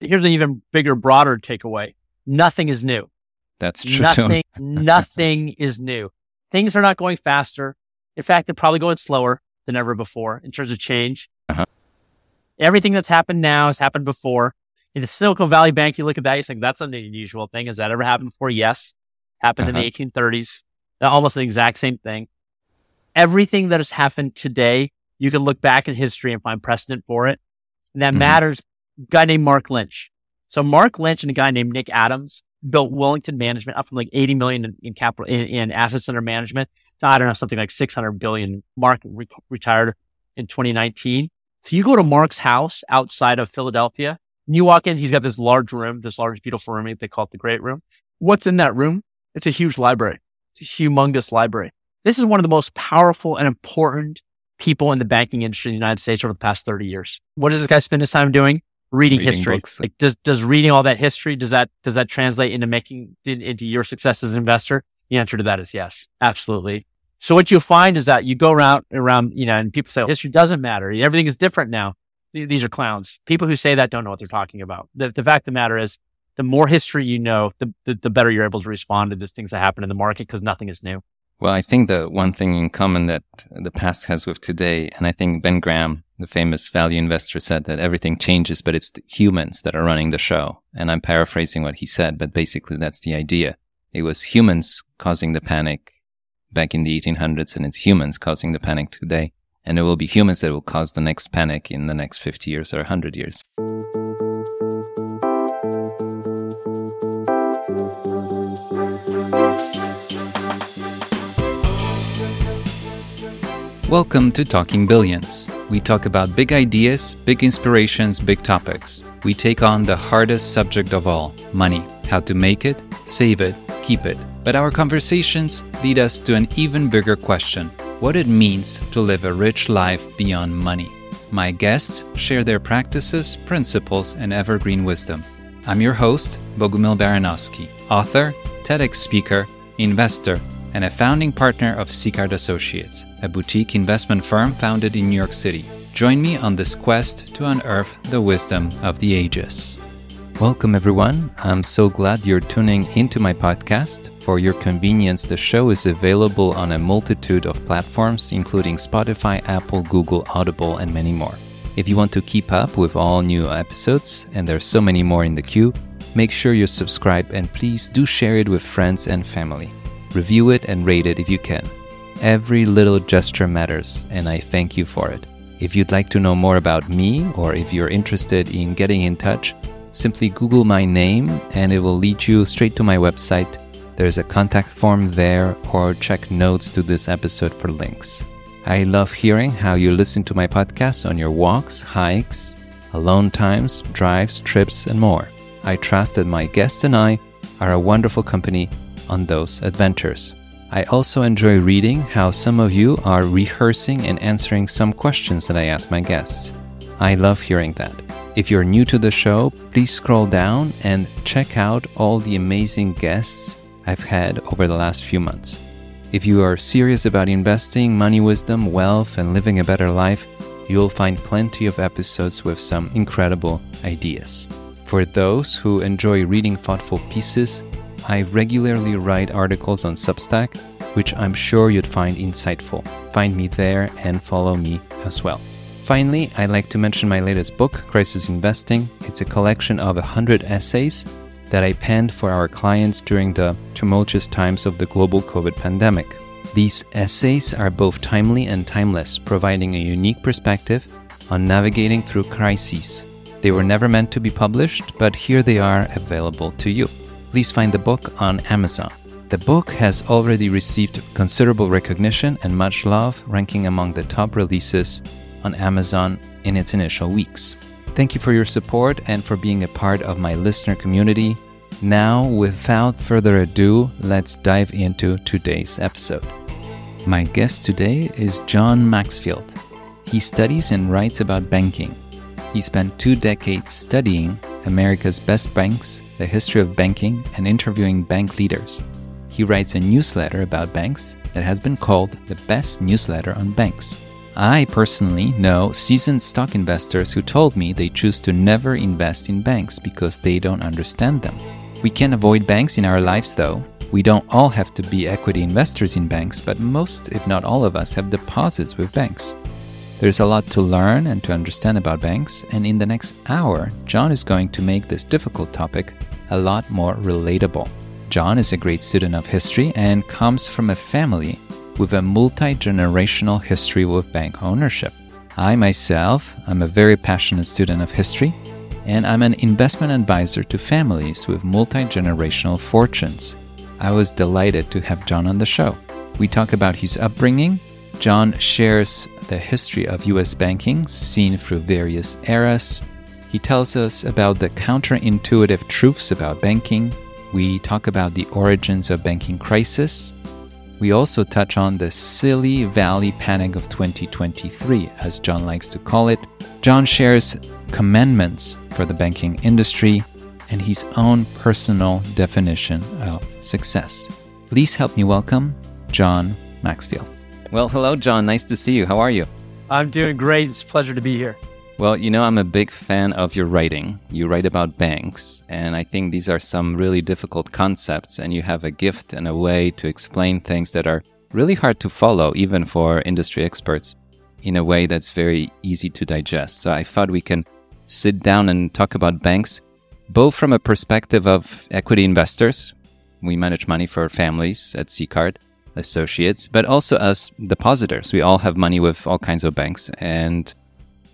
Here's an even bigger, broader takeaway. Nothing is new. That's true. Nothing, nothing is new. Things are not going faster. In fact, they're probably going slower than ever before in terms of change. Uh-huh. Everything that's happened now has happened before. In the Silicon Valley Bank, you look at that, you think that's an unusual thing. Has that ever happened before? Yes. Happened Uh-huh. in the 1830s. Almost the exact same thing. Everything that has happened today, you can look back in history and find precedent for it. And that Mhm. matters. Guy named Mark Lynch. So Mark Lynch and a guy named Nick Adams built Wellington Management up from like 80 million in, in capital in, in assets under management to I don't know something like 600 billion. Mark re- retired in 2019. So you go to Mark's house outside of Philadelphia and you walk in. He's got this large room, this large beautiful room. They call it the Great Room. What's in that room? It's a huge library. It's a humongous library. This is one of the most powerful and important people in the banking industry in the United States over the past 30 years. What does this guy spend his time doing? Reading, Reading history. books. Like does does reading all that history does that does that translate into making in, into your success as an investor? The answer to that is yes, absolutely. So what you'll find is that you go around around you know, and people say history doesn't matter. Everything is different now. These are clowns. People who say that don't know what they're talking about. The, the fact of the matter is, the more history you know, the, the the better you're able to respond to these things that happen in the market because nothing is new. Well, I think the one thing in common that the past has with today, and I think Ben Graham, the famous value investor, said that everything changes, but it's the humans that are running the show. And I'm paraphrasing what he said, but basically that's the idea. It was humans causing the panic back in the 1800s, and it's humans causing the panic today. And it will be humans that will cause the next panic in the next 50 years or 100 years. Welcome to Talking Billions. We talk about big ideas, big inspirations, big topics. We take on the hardest subject of all money, how to make it, save it, keep it. But our conversations lead us to an even bigger question what it means to live a rich life beyond money. My guests share their practices, principles, and evergreen wisdom. I'm your host, Bogumil Baranowski, author, TEDx speaker, investor, and a founding partner of Sicart Associates, a boutique investment firm founded in New York City. Join me on this quest to unearth the wisdom of the ages. Welcome, everyone. I'm so glad you're tuning into my podcast. For your convenience, the show is available on a multitude of platforms, including Spotify, Apple, Google, Audible, and many more. If you want to keep up with all new episodes, and there's so many more in the queue, make sure you subscribe and please do share it with friends and family. Review it and rate it if you can. Every little gesture matters, and I thank you for it. If you'd like to know more about me, or if you're interested in getting in touch, simply Google my name and it will lead you straight to my website. There's a contact form there, or check notes to this episode for links. I love hearing how you listen to my podcast on your walks, hikes, alone times, drives, trips, and more. I trust that my guests and I are a wonderful company on those adventures. I also enjoy reading how some of you are rehearsing and answering some questions that I ask my guests. I love hearing that. If you're new to the show, please scroll down and check out all the amazing guests I've had over the last few months. If you are serious about investing, money wisdom, wealth, and living a better life, you'll find plenty of episodes with some incredible ideas. For those who enjoy reading thoughtful pieces, I regularly write articles on Substack, which I'm sure you'd find insightful. Find me there and follow me as well. Finally, I'd like to mention my latest book, Crisis Investing. It's a collection of 100 essays that I penned for our clients during the tumultuous times of the global COVID pandemic. These essays are both timely and timeless, providing a unique perspective on navigating through crises. They were never meant to be published, but here they are available to you. Please find the book on Amazon. The book has already received considerable recognition and much love, ranking among the top releases on Amazon in its initial weeks. Thank you for your support and for being a part of my listener community. Now, without further ado, let's dive into today's episode. My guest today is John Maxfield. He studies and writes about banking. He spent two decades studying America's best banks, the history of banking, and interviewing bank leaders. He writes a newsletter about banks that has been called the best newsletter on banks. I personally know seasoned stock investors who told me they choose to never invest in banks because they don't understand them. We can avoid banks in our lives though. We don't all have to be equity investors in banks, but most, if not all of us, have deposits with banks. There's a lot to learn and to understand about banks, and in the next hour, John is going to make this difficult topic a lot more relatable. John is a great student of history and comes from a family with a multi generational history with bank ownership. I myself am a very passionate student of history, and I'm an investment advisor to families with multi generational fortunes. I was delighted to have John on the show. We talk about his upbringing. John shares the history of US banking seen through various eras. He tells us about the counterintuitive truths about banking. We talk about the origins of banking crisis we also touch on the silly valley panic of 2023, as John likes to call it. John shares commandments for the banking industry and his own personal definition of success. Please help me welcome John Maxfield. Well, hello, John. Nice to see you. How are you? I'm doing great. It's a pleasure to be here. Well, you know, I'm a big fan of your writing. You write about banks, and I think these are some really difficult concepts, and you have a gift and a way to explain things that are really hard to follow, even for industry experts, in a way that's very easy to digest. So I thought we can sit down and talk about banks, both from a perspective of equity investors. We manage money for families at Sicart Associates, but also as depositors. We all have money with all kinds of banks, and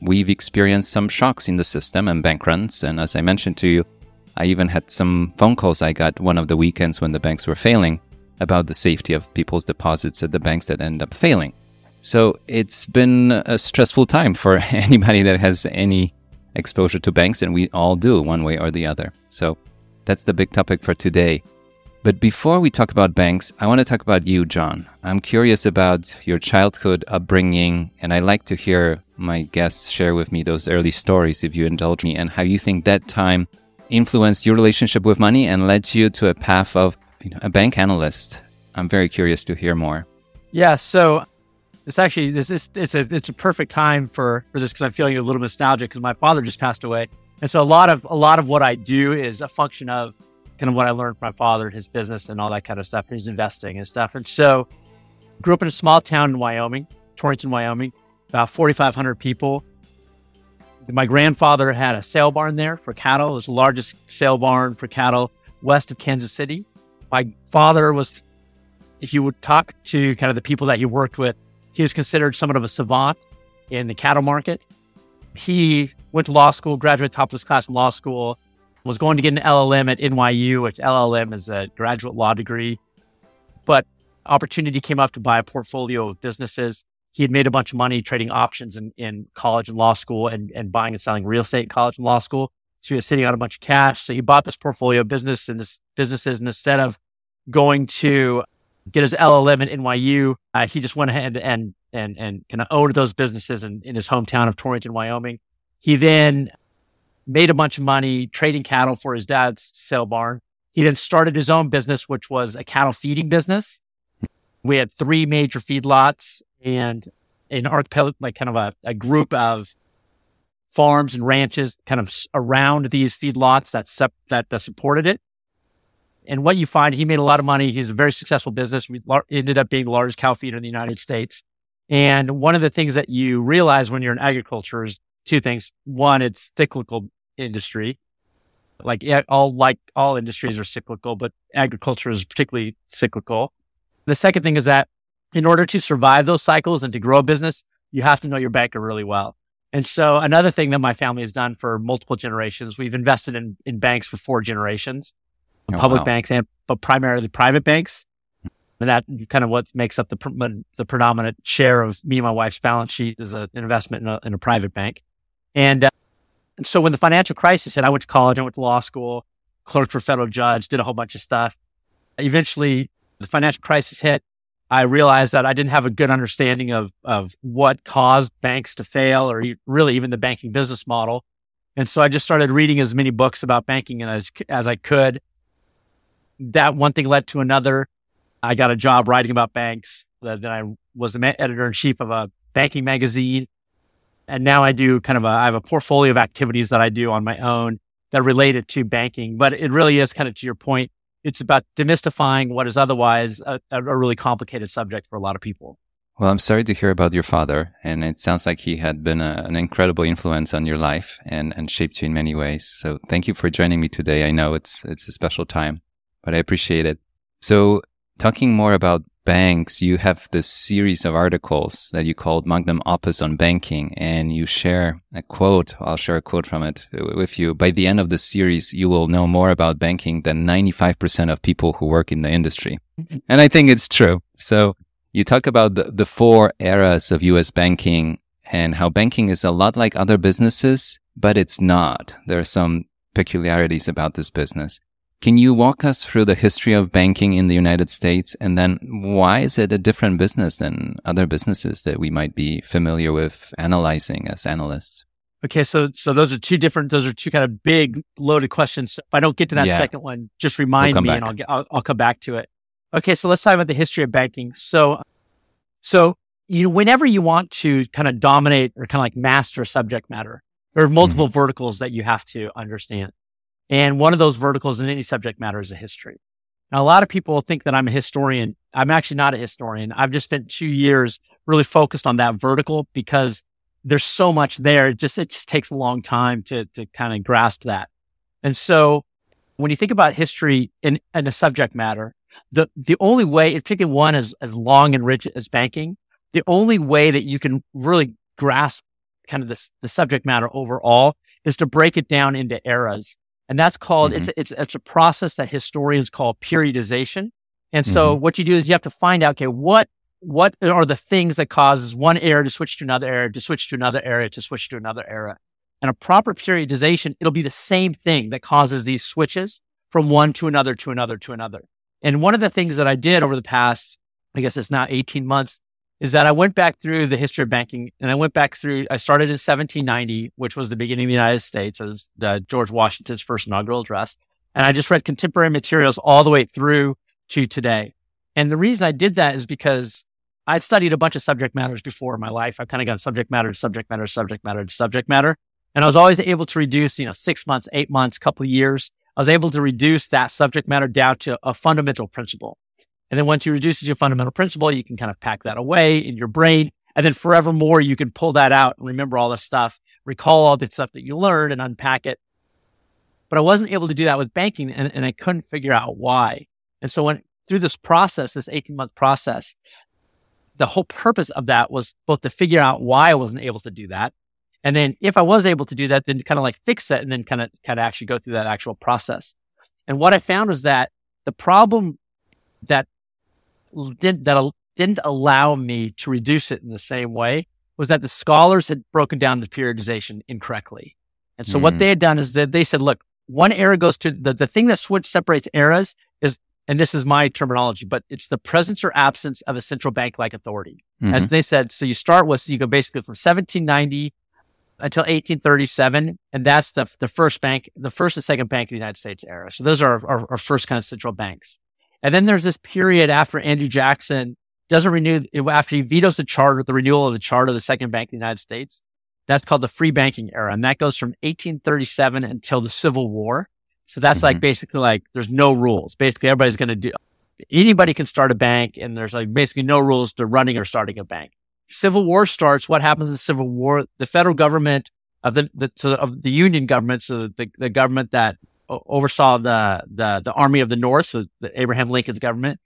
we've experienced some shocks in the system and bank runs. And as I mentioned to you, I even had some phone calls I got one of the weekends when the banks were failing about the safety of people's deposits at the banks that end up failing. So it's been a stressful time for anybody that has any exposure to banks, and we all do one way or the other. So that's the big topic for today. But before we talk about banks, I want to talk about you, John. I'm curious about your childhood upbringing, and I like to hear my guests share with me those early stories, if you indulge me, and how you think that time influenced your relationship with money and led you to a path of you know, a bank analyst. I'm very curious to hear more. Yeah, so it's actually this is it's a it's a perfect time for for this because I'm feeling a little nostalgic because my father just passed away, and so a lot of a lot of what I do is a function of kind of what I learned from my father, and his business, and all that kind of stuff, and his investing and stuff. And so, grew up in a small town in Wyoming, Torrington, Wyoming about 4,500 people. My grandfather had a sale barn there for cattle. It was the largest sale barn for cattle west of Kansas City. My father was, if you would talk to kind of the people that he worked with, he was considered somewhat of a savant in the cattle market. He went to law school, graduated top of his class in law school, was going to get an LLM at NYU, which LLM is a graduate law degree. But opportunity came up to buy a portfolio of businesses he had made a bunch of money trading options in, in college and law school and, and buying and selling real estate in college and law school. So he was sitting on a bunch of cash. So he bought this portfolio of business and this businesses. And instead of going to get his LLM at NYU, uh, he just went ahead and, and, and kind of owned those businesses in, in his hometown of Torrington, Wyoming. He then made a bunch of money trading cattle for his dad's sale barn. He then started his own business, which was a cattle feeding business. We had three major feedlots and an archipelago, like kind of a, a group of farms and ranches kind of around these feedlots that, that, that supported it. And what you find, he made a lot of money. He's a very successful business. We lar- ended up being the largest cow feeder in the United States. And one of the things that you realize when you're in agriculture is two things. One, it's cyclical industry. Like all, like all industries are cyclical, but agriculture is particularly cyclical. The second thing is that in order to survive those cycles and to grow a business, you have to know your banker really well. And so another thing that my family has done for multiple generations, we've invested in, in banks for four generations, oh, public wow. banks and but primarily private banks. And that kind of what makes up the the predominant share of me and my wife's balance sheet is an investment in a, in a private bank. And, uh, and so when the financial crisis hit, I went to college, I went to law school, clerked for federal judge, did a whole bunch of stuff. Eventually, the financial crisis hit. I realized that I didn't have a good understanding of, of what caused banks to fail or really even the banking business model. And so I just started reading as many books about banking as, as I could. That one thing led to another. I got a job writing about banks. Then I was the editor in chief of a Banking Magazine. And now I do kind of a, I have a portfolio of activities that I do on my own that are related to banking. But it really is kind of to your point. It's about demystifying what is otherwise a, a really complicated subject for a lot of people. Well, I'm sorry to hear about your father, and it sounds like he had been a, an incredible influence on your life and, and shaped you in many ways. So thank you for joining me today. I know it's it's a special time, but I appreciate it. So talking more about banks, you have this series of articles that you called Magnum Opus on banking, and you share a quote. I'll share a quote from it with you. By the end of the series, you will know more about banking than 95% of people who work in the industry. And I think it's true. So you talk about the, the four eras of US banking and how banking is a lot like other businesses, but it's not. There are some peculiarities about this business. Can you walk us through the history of banking in the United States and then why is it a different business than other businesses that we might be familiar with analyzing as analysts? Okay, so so those are two different. Those are two kind of big, loaded questions. If I don't get to that yeah. second one, just remind we'll me, back. and I'll, get, I'll I'll come back to it. Okay, so let's talk about the history of banking. So, so you whenever you want to kind of dominate or kind of like master subject matter, there are multiple mm-hmm. verticals that you have to understand. And one of those verticals in any subject matter is a history. Now, a lot of people think that I'm a historian. I'm actually not a historian. I've just spent two years really focused on that vertical because there's so much there. It just, it just takes a long time to, to kind of grasp that. And so when you think about history in, in a subject matter, the the only way, particularly one as as long and rich as banking, the only way that you can really grasp kind of this the subject matter overall is to break it down into eras, and that's called mm-hmm. it's it's it's a process that historians call periodization. And so mm-hmm. what you do is you have to find out okay what what are the things that causes one era to switch to another era to switch to another era to switch to another era. And a proper periodization, it'll be the same thing that causes these switches from one to another to another to another. And one of the things that I did over the past, I guess it's now 18 months, is that I went back through the history of banking and I went back through, I started in 1790, which was the beginning of the United States. as the George Washington's first inaugural address. And I just read contemporary materials all the way through to today. And the reason I did that is because I'd studied a bunch of subject matters before in my life. I've kind of gone subject matter to subject matter, subject matter to subject matter. And I was always able to reduce, you know, six months, eight months, couple of years I was able to reduce that subject matter down to a fundamental principle. And then once you reduce it to a fundamental principle, you can kind of pack that away in your brain. And then forevermore, you can pull that out and remember all the stuff, recall all the stuff that you learned and unpack it. But I wasn't able to do that with banking and, and I couldn't figure out why. And so when through this process, this 18 month process, the whole purpose of that was both to figure out why I wasn't able to do that and then if I was able to do that, then kind of like fix it and then kind of kind of actually go through that actual process. And what I found was that the problem that did that didn't allow me to reduce it in the same way was that the scholars had broken down the periodization incorrectly. And so mm. what they had done is that they said, look, one era goes to the, the thing that switch separates eras is, and this is my terminology, but it's the presence or absence of a central bank like authority. Mm-hmm. As they said, so you start with, so you go basically from 1790 until 1837. And that's the, the first bank, the first and second bank of the United States era. So those are our, our first kind of central banks. And then there's this period after Andrew Jackson doesn't renew, after he vetoes the charter, the renewal of the charter of the second bank of the United States. That's called the free banking era. And that goes from 1837 until the Civil War. So that's mm-hmm. like basically like there's no rules. Basically, everybody's going to do, anybody can start a bank and there's like basically no rules to running or starting a bank. Civil War starts, what happens in the Civil War? The federal government of the, the so of the Union government, so the, the government that oversaw the, the, the Army of the North, so the Abraham Lincoln's government,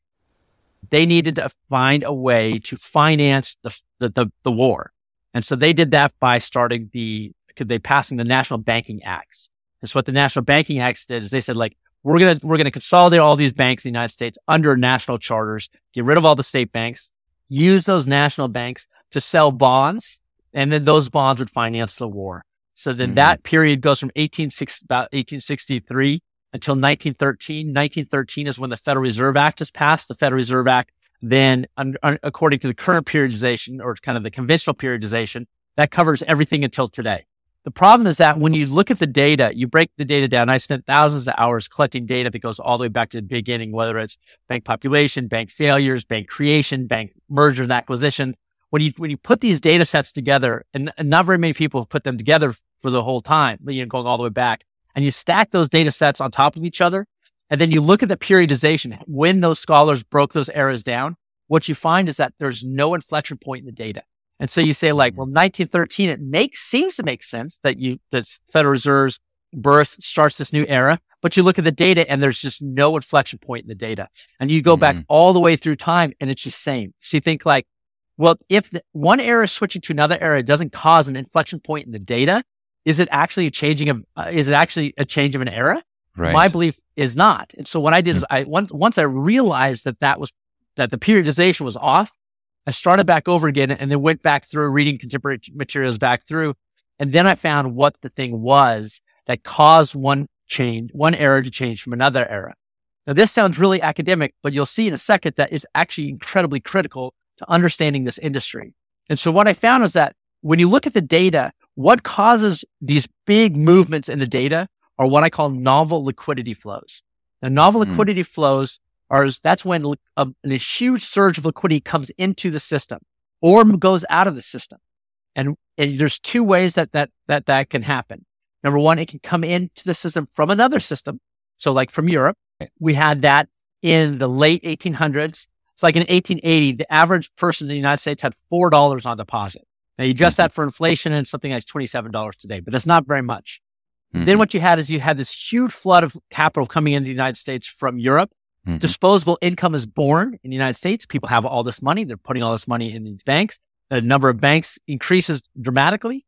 they needed to find a way to finance the, the, the, the war. And so they did that by starting the, they passing the National Banking Acts. And so what the National Banking Acts did is they said, like, we're going to, we're going to consolidate all these banks in the United States under national charters, get rid of all the state banks, use those national banks to sell bonds, and then those bonds would finance the war. So then mm-hmm. that period goes from 1860, about 1863 until 1913. 1913 is when the Federal Reserve Act is passed. The Federal Reserve Act then, un, un, according to the current periodization or kind of the conventional periodization, that covers everything until today. The problem is that when you look at the data, you break the data down. I spent thousands of hours collecting data that goes all the way back to the beginning, whether it's bank population, bank failures, bank creation, bank merger and acquisition, when you when you put these data sets together, and, not very many people have put them together for the whole time, you know, going all the way back, and you stack those data sets on top of each other, and then you look at the periodization when those scholars broke those eras down, what you find is that there's no inflection point in the data. And so you say like, well, 1913, it makes, seems to make sense that you, that Federal Reserve's birth starts this new era, but you look at the data and there's just no inflection point in the data. And you go mm-hmm. back all the way through time and it's the same. So you think like, well, if the, one era is switching to another era doesn't cause an inflection point in the data, is it actually a changing of, uh, is it actually a change of an era? Right. My belief is not. And so what I did is I, once, once I realized that that was, that the periodization was off, I started back over again and then went back through reading contemporary materials back through. And then I found what the thing was that caused one change, one era to change from another era. Now, this sounds really academic, but you'll see in a second that it's actually incredibly critical to understanding this industry. And so what I found is that when you look at the data, what causes these big movements in the data are what I call novel liquidity flows. Now, novel mm-hmm. liquidity flows are that's when a, a, huge surge of liquidity comes into the system or goes out of the system. And, and there's two ways that, that that that can happen. Number one, it can come into the system from another system. So, like from Europe, we had that in the late 1800s. It's like in 1880, the average person in the United States had four dollars on deposit. Now you adjust mm-hmm. that for inflation, and something like twenty-seven dollars today, but that's not very much. Mm-hmm. Then what you had is you had this huge flood of capital coming into the United States from Europe. Mm-hmm. Disposable income is born in the United States. People have all this money. They're putting all this money in these banks. The number of banks increases dramatically.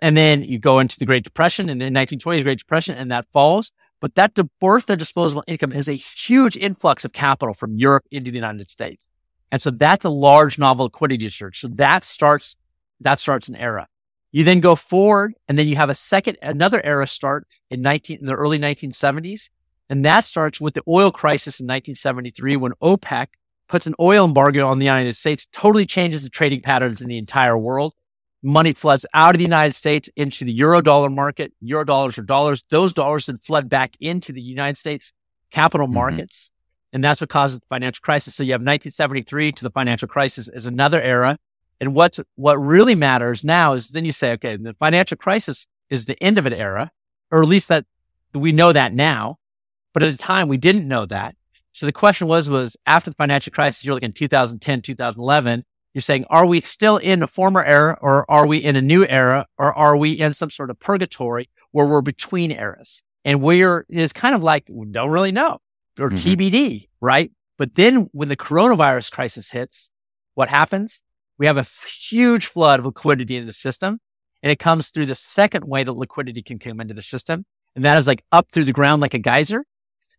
And then you go into the Great Depression and in 1920s, Great Depression, and that falls. But that birth of disposable income is a huge influx of capital from Europe into the United States. And so that's a large novel liquidity surge. So that starts, that starts an era. You then go forward and then you have a second, another era start in 19, in the early 1970s. And that starts with the oil crisis in 1973 when OPEC puts an oil embargo on the United States, totally changes the trading patterns in the entire world. Money floods out of the United States into the euro dollar market. Euro dollars are dollars. Those dollars then flood back into the United States capital mm-hmm. markets. And that's what causes the financial crisis. So you have 1973 to the financial crisis is another era. And what's, what really matters now is then you say, okay, the financial crisis is the end of an era, or at least that we know that now. But at the time we didn't know that. So the question was, was after the financial crisis, you're looking 2010, 2011, you're saying, are we still in a former era or are we in a new era or are we in some sort of purgatory where we're between eras? And we're, it's kind of like, we don't really know or mm-hmm. TBD, right? But then when the coronavirus crisis hits, what happens? we have a huge flood of liquidity in the system. And it comes through the second way that liquidity can come into the system. And that is like up through the ground like a geyser.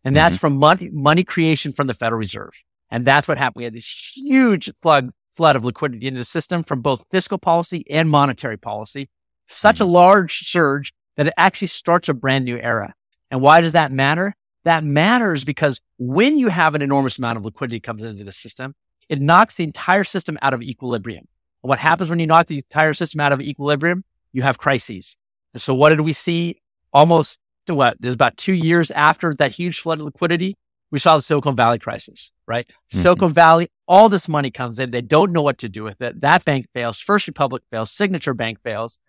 And that's mm-hmm. from money, money creation from the Federal Reserve. And that's what happened. We had this huge flood, flood of liquidity into the system from both fiscal policy and monetary policy. Such mm-hmm. a large surge that it actually starts a brand new era. And why does that matter? That matters because when you have an enormous amount of liquidity comes into the system, it knocks the entire system out of equilibrium. And what happens when you knock the entire system out of equilibrium? You have crises. And so what did we see almost to what? There's about two years after that huge flood of liquidity. We saw the Silicon Valley crisis, right? Mm-hmm. Silicon Valley, all this money comes in. They don't know what to do with it. That bank fails. First Republic fails. Signature Bank fails.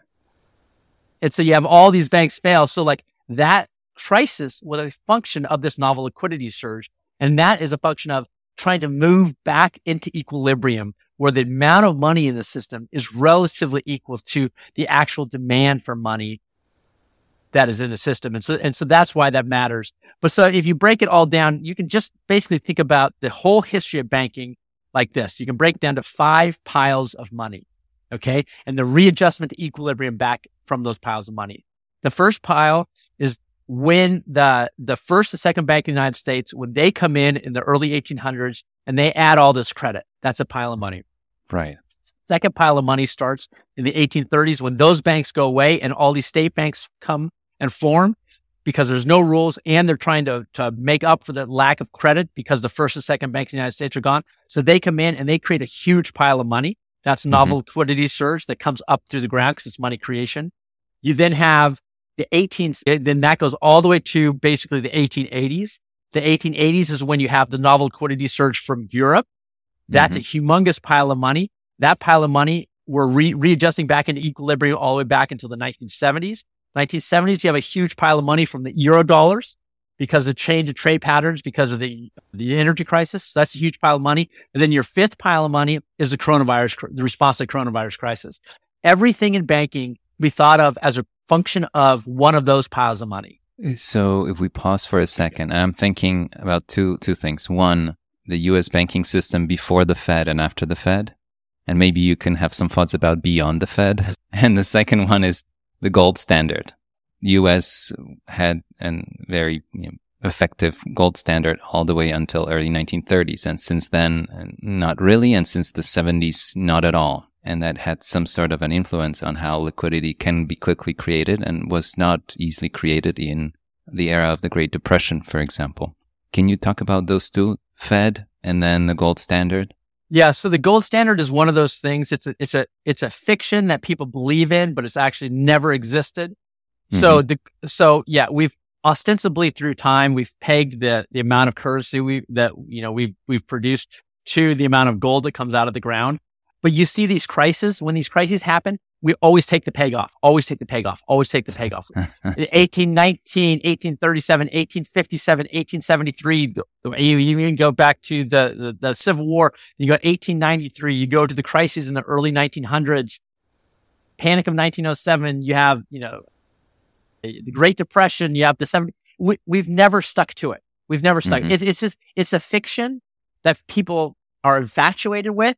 And so you have all these banks fail. So like that crisis was a function of this novel liquidity surge. And that is a function of trying to move back into equilibrium where the amount of money in the system is relatively equal to the actual demand for money that is in the system. And so, and so that's why that matters. But so if you break it all down, you can just basically think about the whole history of banking like this. You can break down to five piles of money. Okay. And the readjustment to equilibrium back from those piles of money. The first pile is when the the first and second bank in the United States, when they come in in the early 1800s and they add all this credit, that's a pile of money. Right. Second pile of money starts in the 1830s when those banks go away and all these state banks come and form because there's no rules and they're trying to, to make up for the lack of credit because the first and second banks in the United States are gone. So they come in and they create a huge pile of money. That's mm-hmm. novel mm-hmm. liquidity surge that comes up through the ground because it's money creation. You then have the 18, then that goes all the way to basically the 1880s. The 1880s is when you have the novel liquidity surge from Europe. That's mm-hmm. a humongous pile of money. that pile of money, we're re- readjusting back into equilibrium all the way back until the 1970s. 1970s, you have a huge pile of money from the euro dollars because of the change of trade patterns because of the, the energy crisis. So that's a huge pile of money. And then your fifth pile of money is the coronavirus, the response to the coronavirus crisis. Everything in banking be thought of as a function of one of those piles of money. Uh, so if we pause for a second, I'm thinking about two two things. One, the US banking system before the Fed and after the Fed. And maybe you can have some thoughts about beyond the Fed. And the second one is the gold standard. US had a very you know, effective gold standard all the way until early 1930s. And since then, not really. And since the 70s, not at all. And that had some sort of an influence on how liquidity can be quickly created and was not easily created in the era of the Great Depression, for example. Can you talk about those two, Fed and then the gold standard? Yeah, so the gold standard is one of those things. It's a it's a it's a fiction that people believe in, but it's actually never existed. Mm-hmm. So the so yeah, we've ostensibly through time we've pegged the the amount of currency we that you know we've we've produced to the amount of gold that comes out of the ground. But you see these crises when these crises happen, we always take the peg off, always take the peg off, always take the peg off. 1819, 1837, 1857, 1873. You, you even go back to the, the, the, Civil War. You go 1893. You go to the crises in the early 1900s. Panic of 1907. You have, you know, the Great Depression. You have the 70. We, we've never stuck to it. We've never stuck. Mm-hmm. It's, it's just, it's a fiction that people are infatuated with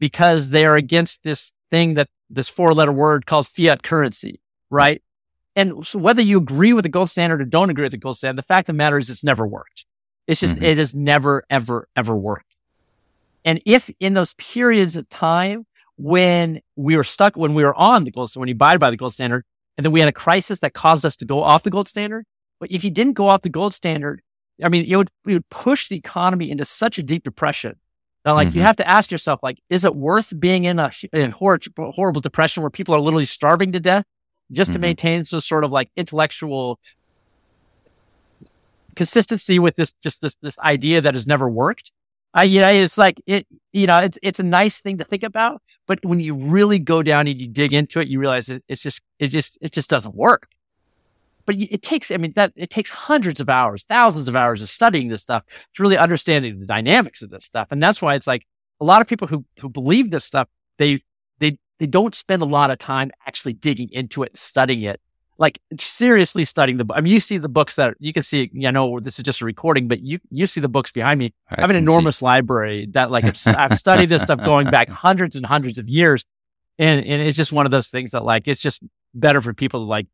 because they are against this thing that this four letter word called fiat currency, right? And so whether you agree with the gold standard or don't agree with the gold standard, the fact of the matter is it's never worked. It's just, mm-hmm. it has never, ever, ever worked. And if in those periods of time when we were stuck, when we were on the gold standard, when you abided by the gold standard, and then we had a crisis that caused us to go off the gold standard, but if you didn't go off the gold standard, I mean, it would, it would push the economy into such a deep depression now, like mm-hmm. you have to ask yourself, like, is it worth being in a, in horrible, horrible depression where people are literally starving to death just mm-hmm. to maintain some sort of like intellectual consistency with this, just this, this idea that has never worked? I, you know, it's like it, you know, it's, it's a nice thing to think about, but when you really go down and you dig into it, you realize it, it's just, it just, it just doesn't work but it takes, I mean, that it takes hundreds of hours, thousands of hours of studying this stuff to really understanding the dynamics of this stuff. And that's why it's like a lot of people who, who believe this stuff, they, they, they don't spend a lot of time actually digging into it, studying it, like seriously studying the book. I mean, you see the books that you can see, I know this is just a recording, but you, you see the books behind me. I, I have an enormous see. library that like I've studied this stuff going back hundreds and hundreds of years. And, and it's just one of those things that like, it's just better for people to like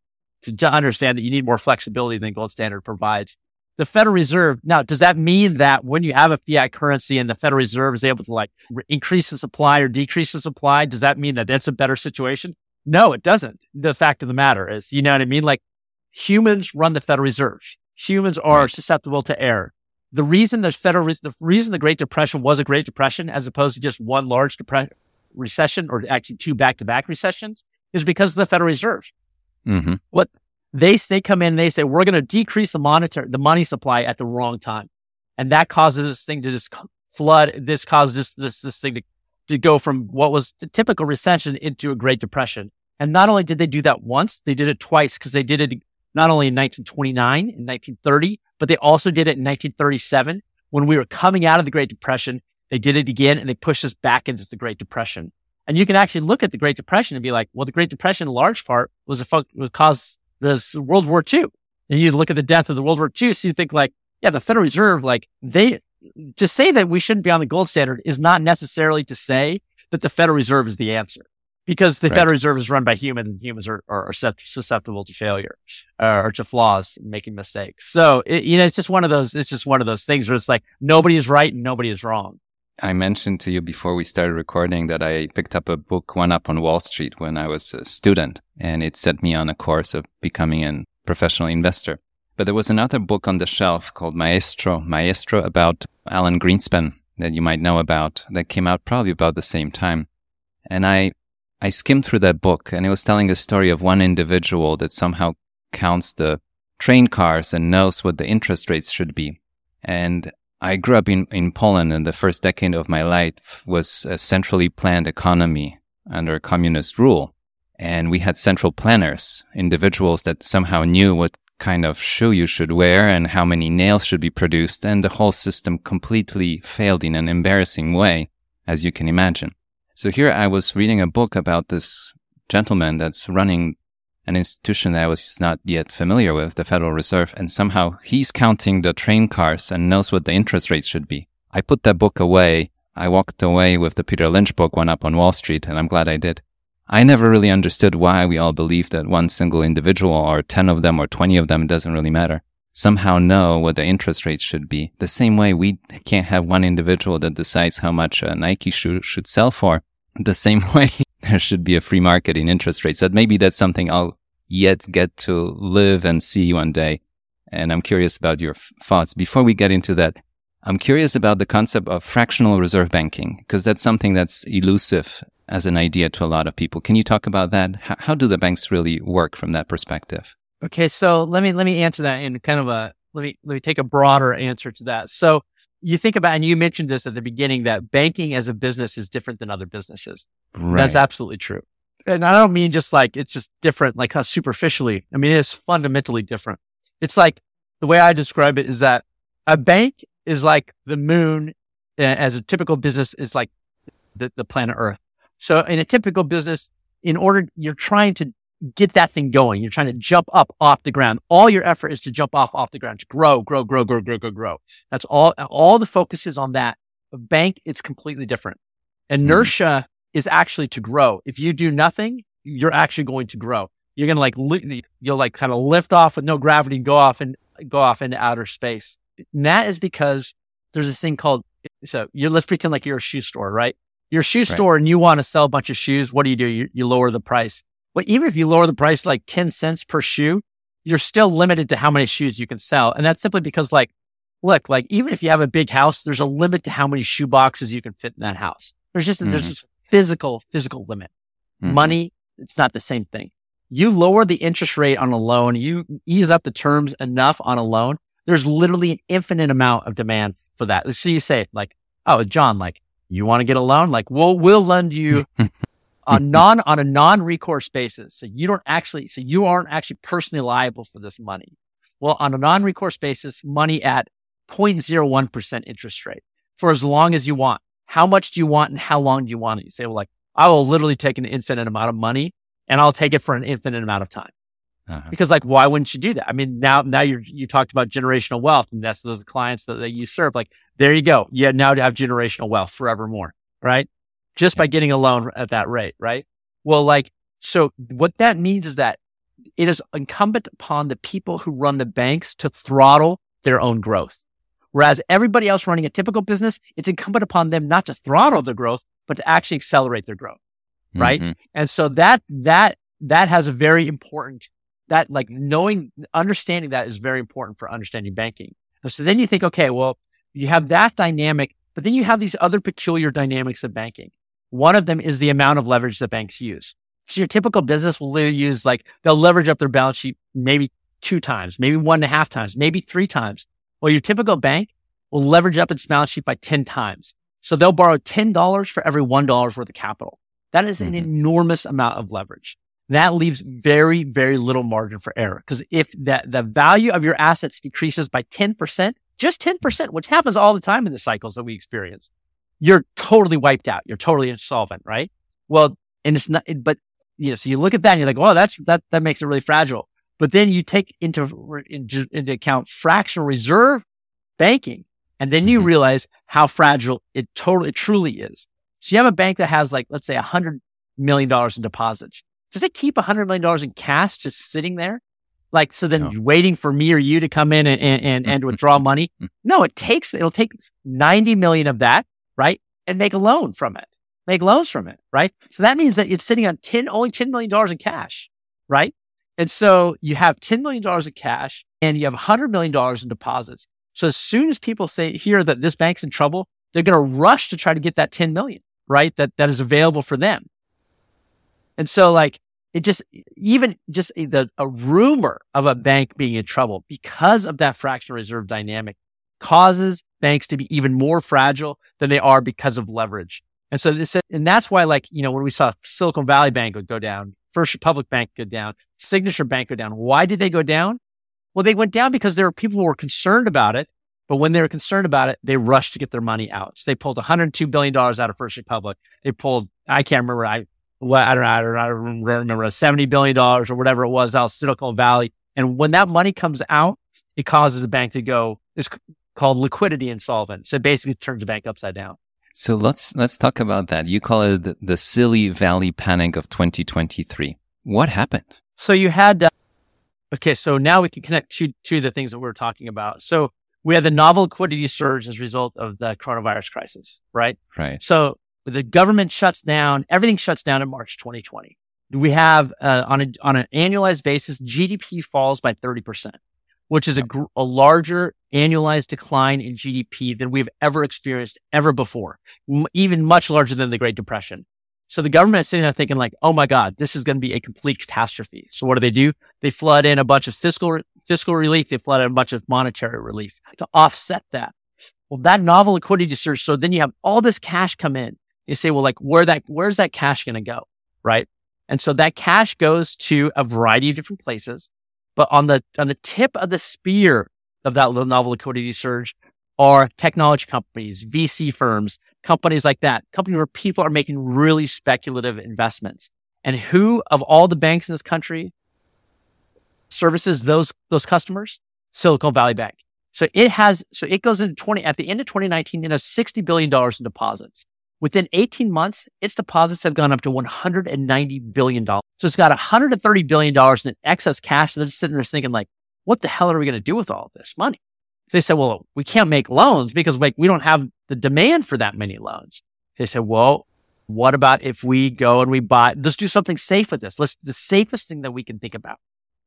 to, to understand that you need more flexibility than gold standard provides. The Federal Reserve. Now, does that mean that when you have a fiat currency and the Federal Reserve is able to like re- increase the supply or decrease the supply, does that mean that that's a better situation? No, it doesn't. The fact of the matter is, you know what I mean? Like humans run the Federal Reserve. Humans are right. susceptible to error. The reason the Federal, the reason the Great Depression was a Great Depression as opposed to just one large depre- recession or actually two back to back recessions is because of the Federal Reserve. Mm-hmm. What they they come in and they say we're going to decrease the monetary the money supply at the wrong time, and that causes this thing to just flood. This causes this this, this thing to to go from what was a typical recession into a Great Depression. And not only did they do that once, they did it twice because they did it not only in 1929 and 1930, but they also did it in 1937 when we were coming out of the Great Depression. They did it again and they pushed us back into the Great Depression. And you can actually look at the Great Depression and be like, well, the Great Depression in large part was a fu- was caused this World War II. And you look at the death of the World War II, so you think like, yeah, the Federal Reserve, like they to say that we shouldn't be on the gold standard is not necessarily to say that the Federal Reserve is the answer because the right. Federal Reserve is run by humans and humans are, are, are susceptible to failure uh, or to flaws, and making mistakes. So, it, you know, it's just one of those, it's just one of those things where it's like nobody is right and nobody is wrong. I mentioned to you before we started recording that I picked up a book, One Up on Wall Street, when I was a student, and it set me on a course of becoming a professional investor. But there was another book on the shelf called Maestro, Maestro about Alan Greenspan that you might know about that came out probably about the same time. And I, I skimmed through that book and it was telling a story of one individual that somehow counts the train cars and knows what the interest rates should be. And I grew up in, in Poland and the first decade of my life was a centrally planned economy under communist rule. And we had central planners, individuals that somehow knew what kind of shoe you should wear and how many nails should be produced. And the whole system completely failed in an embarrassing way, as you can imagine. So here I was reading a book about this gentleman that's running an institution that I was not yet familiar with, the Federal Reserve, and somehow he's counting the train cars and knows what the interest rates should be. I put that book away. I walked away with the Peter Lynch book, One Up on Wall Street, and I'm glad I did. I never really understood why we all believe that one single individual or 10 of them or 20 of them doesn't really matter. Somehow know what the interest rates should be. The same way we can't have one individual that decides how much a Nike shoe should sell for. The same way there should be a free market in interest rates. But maybe that's something I'll yet get to live and see one day. And I'm curious about your thoughts. Before we get into that, I'm curious about the concept of fractional reserve banking, because that's something that's elusive as an idea to a lot of people. Can you talk about that? How, how do the banks really work from that perspective? Okay, so let me let me answer that in kind of a let me let me take a broader answer to that. So you think about and you mentioned this at the beginning that banking as a business is different than other businesses. Right. That's absolutely true. And I don't mean just like it's just different, like how superficially. I mean, it's fundamentally different. It's like the way I describe it is that a bank is like the moon as a typical business is like the, the planet Earth. So in a typical business, in order, you're trying to get that thing going. You're trying to jump up off the ground. All your effort is to jump off off the ground, to grow, grow, grow, grow, grow, grow, grow. That's all, all the focus is on that. A bank, it's completely different. Inertia mm-hmm. is actually to grow. If you do nothing, you're actually going to grow. You're going to like, li- you'll like kind of lift off with no gravity, and go off and go off into outer space. And that is because there's this thing called, so you let's pretend like you're a shoe store, right? Your shoe right. store and you want to sell a bunch of shoes. What do you do? You, you lower the price. But even if you lower the price like 10 cents per shoe, you're still limited to how many shoes you can sell. And that's simply because like, look, like even if you have a big house, there's a limit to how many shoe boxes you can fit in that house. There's just, mm-hmm. there's just physical, physical limit. Mm-hmm. Money, it's not the same thing. You lower the interest rate on a loan, you ease up the terms enough on a loan. There's literally an infinite amount of demand for that. So you say like, oh, John, like you want to get a loan? Like we'll, we'll lend you on non on a non-recourse basis. So you don't actually, so you aren't actually personally liable for this money. Well, on a non-recourse basis, money at 0.01% interest rate for as long as you want. How much do you want and how long do you want it? You say, well, like, I will literally take an infinite amount of money and I'll take it for an infinite amount of time. Uh-huh. Because like, why wouldn't you do that? I mean, now, now you you talked about generational wealth and that's those clients that, that you serve. Like, there you go. Yeah. Now to have generational wealth forevermore. Right just by getting a loan at that rate, right? Well, like, so what that means is that it is incumbent upon the people who run the banks to throttle their own growth. Whereas everybody else running a typical business, it's incumbent upon them not to throttle their growth, but to actually accelerate their growth. Right. Mm-hmm. And so that, that, that has a very important, that like knowing, understanding that is very important for understanding banking. And so then you think, okay, well, you have that dynamic, but then you have these other peculiar dynamics of banking. One of them is the amount of leverage that banks use. So your typical business will use like they'll leverage up their balance sheet maybe two times, maybe one and a half times, maybe three times. Well, your typical bank will leverage up its balance sheet by 10 times. So they'll borrow $10 for every $1 worth of capital. That is an mm-hmm. enormous amount of leverage. That leaves very, very little margin for error. Because if that the value of your assets decreases by 10%, just 10%, which happens all the time in the cycles that we experience, you're totally wiped out. You're totally insolvent, right? Well, and it's not, but you know, so you look at that and you're like, well, that's, that, that makes it really fragile. But then you take into, into, into account fractional reserve banking. And then you mm-hmm. realize how fragile it totally, it truly is. So you have a bank that has like, let's say a hundred million dollars in deposits. Does it keep a hundred million dollars in cash just sitting there? Like, so then no. waiting for me or you to come in and, and, and, and withdraw money? No, it takes, it'll take 90 million of that right? And make a loan from it, make loans from it, right? So that means that it's sitting on 10, only $10 million in cash, right? And so you have $10 million in cash and you have $100 million in deposits. So as soon as people say hear that this bank's in trouble, they're going to rush to try to get that 10 million, right? That, that is available for them. And so like it just, even just the, a rumor of a bank being in trouble because of that fractional reserve dynamic causes banks to be even more fragile than they are because of leverage. And so this, and that's why, like, you know, when we saw Silicon Valley Bank would go down, First Republic Bank go down, Signature Bank go down. Why did they go down? Well, they went down because there were people who were concerned about it. But when they were concerned about it, they rushed to get their money out. So they pulled $102 billion out of First Republic. They pulled, I can't remember, I, I don't know, I don't, I don't remember, $70 billion or whatever it was out of Silicon Valley. And when that money comes out, it causes a bank to go, it's called liquidity insolvent. So it basically turns the bank upside down. So let's let's talk about that. You call it the, the silly valley panic of 2023. What happened? So you had uh, okay. So now we can connect to to the things that we are talking about. So we had the novel liquidity surge as a result of the coronavirus crisis, right? Right. So the government shuts down. Everything shuts down in March 2020. We have uh, on a on an annualized basis, GDP falls by 30 percent which is a, gr- a larger annualized decline in GDP than we've ever experienced ever before, M- even much larger than the Great Depression. So the government is sitting there thinking like, oh my God, this is going to be a complete catastrophe. So what do they do? They flood in a bunch of fiscal, fiscal relief. They flood in a bunch of monetary relief to offset that. Well, that novel liquidity surge. So then you have all this cash come in. You say, well, like where that, where's that cash going to go? Right. And so that cash goes to a variety of different places. But on the on the tip of the spear of that little novel liquidity surge are technology companies, VC firms, companies like that, companies where people are making really speculative investments. And who of all the banks in this country services those those customers? Silicon Valley Bank. So it has so it goes into 20 at the end of 2019, it has 60 billion dollars in deposits. Within 18 months, its deposits have gone up to $190 billion. So it's got $130 billion in excess cash. And they're just sitting there thinking like, what the hell are we going to do with all this money? They said, well, we can't make loans because like we don't have the demand for that many loans. They said, well, what about if we go and we buy, let's do something safe with this. Let's, the safest thing that we can think about.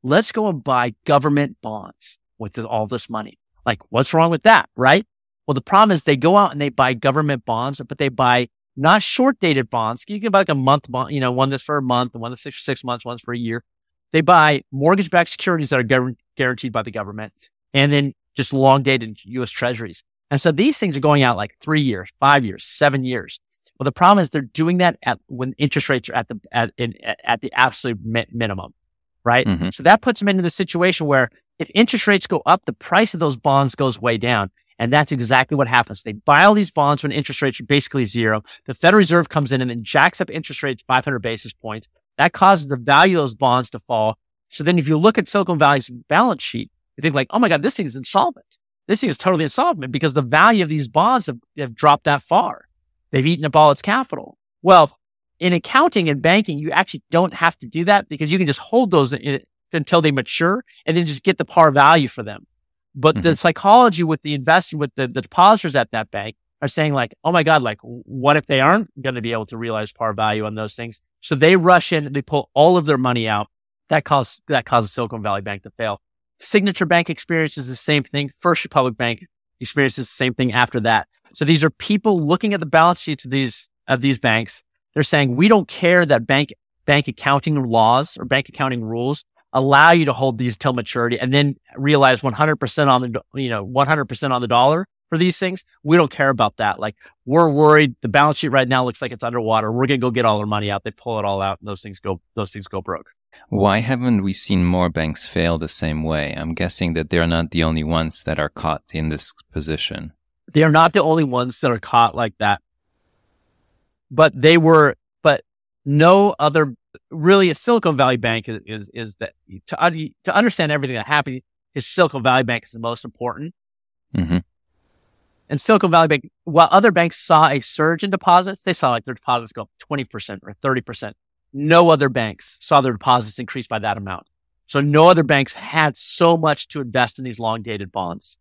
Let's go and buy government bonds with this, all this money. Like, what's wrong with that? Right? Well, the problem is they go out and they buy government bonds, but they buy not short dated bonds. You can buy like a month bond, you know, one that's for a month, one that's for six months, one's for a year. They buy mortgage backed securities that are guaranteed by the government and then just long dated US treasuries. And so these things are going out like three years, five years, seven years. Well, the problem is they're doing that at when interest rates are at the, at, in, at the absolute mi- minimum, right? Mm-hmm. So that puts them into the situation where if interest rates go up, the price of those bonds goes way down. And that's exactly what happens. They buy all these bonds when interest rates are basically zero. The Federal Reserve comes in and then jacks up interest rates 500 basis points. That causes the value of those bonds to fall. So then if you look at Silicon Valley's balance sheet, you think like, oh my God, this thing is insolvent. This thing is totally insolvent because the value of these bonds have, have dropped that far. They've eaten up all its capital. Well, in accounting and banking, you actually don't have to do that because you can just hold those in, until they mature and then just get the par value for them. But mm-hmm. the psychology with the investor, with the, the depositors at that bank are saying like, oh my God, like what if they aren't going to be able to realize par value on those things? So they rush in, and they pull all of their money out. That causes, that causes Silicon Valley Bank to fail. Signature Bank experiences the same thing. First Republic Bank experiences the same thing after that. So these are people looking at the balance sheets of these, of these banks. They're saying, we don't care that bank, bank accounting laws or bank accounting rules allow you to hold these till maturity and then realize 100% on the, you know, 100% on the dollar for these things. We don't care about that. Like we're worried the balance sheet right now looks like it's underwater. We're going to go get all our money out. They pull it all out and those things go, those things go broke. Why haven't we seen more banks fail the same way? I'm guessing that they're not the only ones that are caught in this position. They are not the only ones that are caught like that. But they were, but no other really, a Silicon Valley Bank is, is, is that to, to understand everything that happened, is Silicon Valley Bank is the most important. Mm-hmm. And Silicon Valley Bank, while other banks saw a surge in deposits, they saw like their deposits go up 20% or 30%. No other banks saw their deposits increase by that amount. So no other banks had so much to invest in these long dated bonds.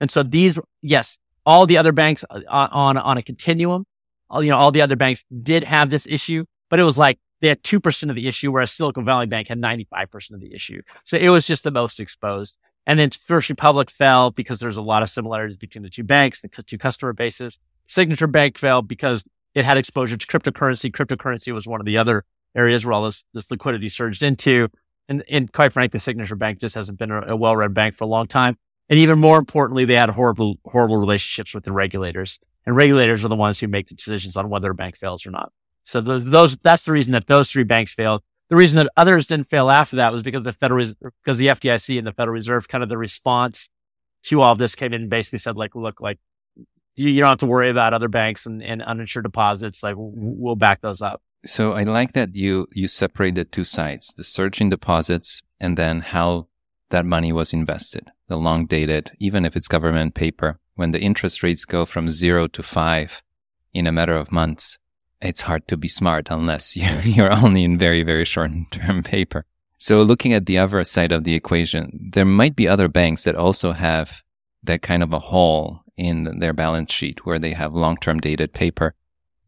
And so these, yes, all the other banks uh, on, on a continuum, all, you know, all the other banks did have this issue, but it was like they had 2% of the issue, whereas Silicon Valley Bank had 95% of the issue. So it was just the most exposed. And then First Republic fell because there's a lot of similarities between the two banks, the two customer bases. Signature Bank fell because it had exposure to cryptocurrency. Cryptocurrency was one of the other areas where all this, this liquidity surged into. And, and quite frankly, Signature Bank just hasn't been a, a well-run bank for a long time. And even more importantly, they had horrible, horrible relationships with the regulators and regulators are the ones who make the decisions on whether a bank fails or not. So those, those, that's the reason that those three banks failed. The reason that others didn't fail after that was because the Federal, because the FDIC and the Federal Reserve kind of the response to all this came in and basically said like, look, like you, you don't have to worry about other banks and, and uninsured deposits. Like we'll back those up. So I like that you you separate the two sides, the surge deposits and then how that money was invested, the long dated, even if it's government paper, when the interest rates go from zero to five in a matter of months, it's hard to be smart unless you're only in very, very short term paper. So looking at the other side of the equation, there might be other banks that also have that kind of a hole in their balance sheet where they have long term dated paper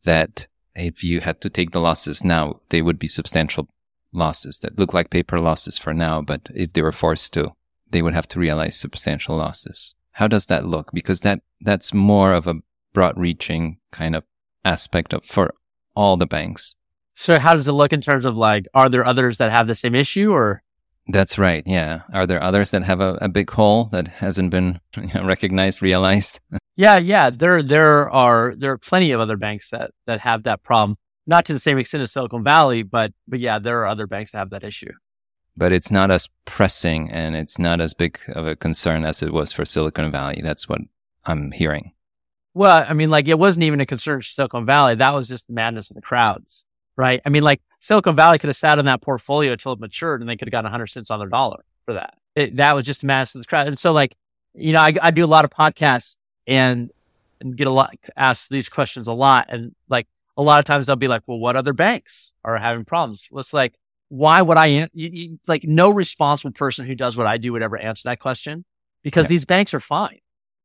that if you had to take the losses now, they would be substantial losses that look like paper losses for now, but if they were forced to, they would have to realize substantial losses. How does that look? Because that, that's more of a broad reaching kind of aspect of for all the banks. So how does it look in terms of like, are there others that have the same issue or? That's right. Yeah. Are there others that have a, a big hole that hasn't been you know, recognized, realized? yeah. Yeah. There, there are, there are plenty of other banks that, that have that problem. Not to the same extent as Silicon Valley, but, but yeah, there are other banks that have that issue. But it's not as pressing and it's not as big of a concern as it was for Silicon Valley. That's what I'm hearing. Well, I mean, like it wasn't even a concern for Silicon Valley. That was just the madness of the crowds, right? I mean, like Silicon Valley could have sat on that portfolio until it matured and they could have gotten 100 cents on their dollar for that. It, that was just the madness of the crowd. And so, like, you know, I, I do a lot of podcasts and, and get a lot, asked these questions a lot. And like, a lot of times I'll be like, well, what other banks are having problems? Well, it's like, why would I, you, you, like, no responsible person who does what I do would ever answer that question because yeah. these banks are fine.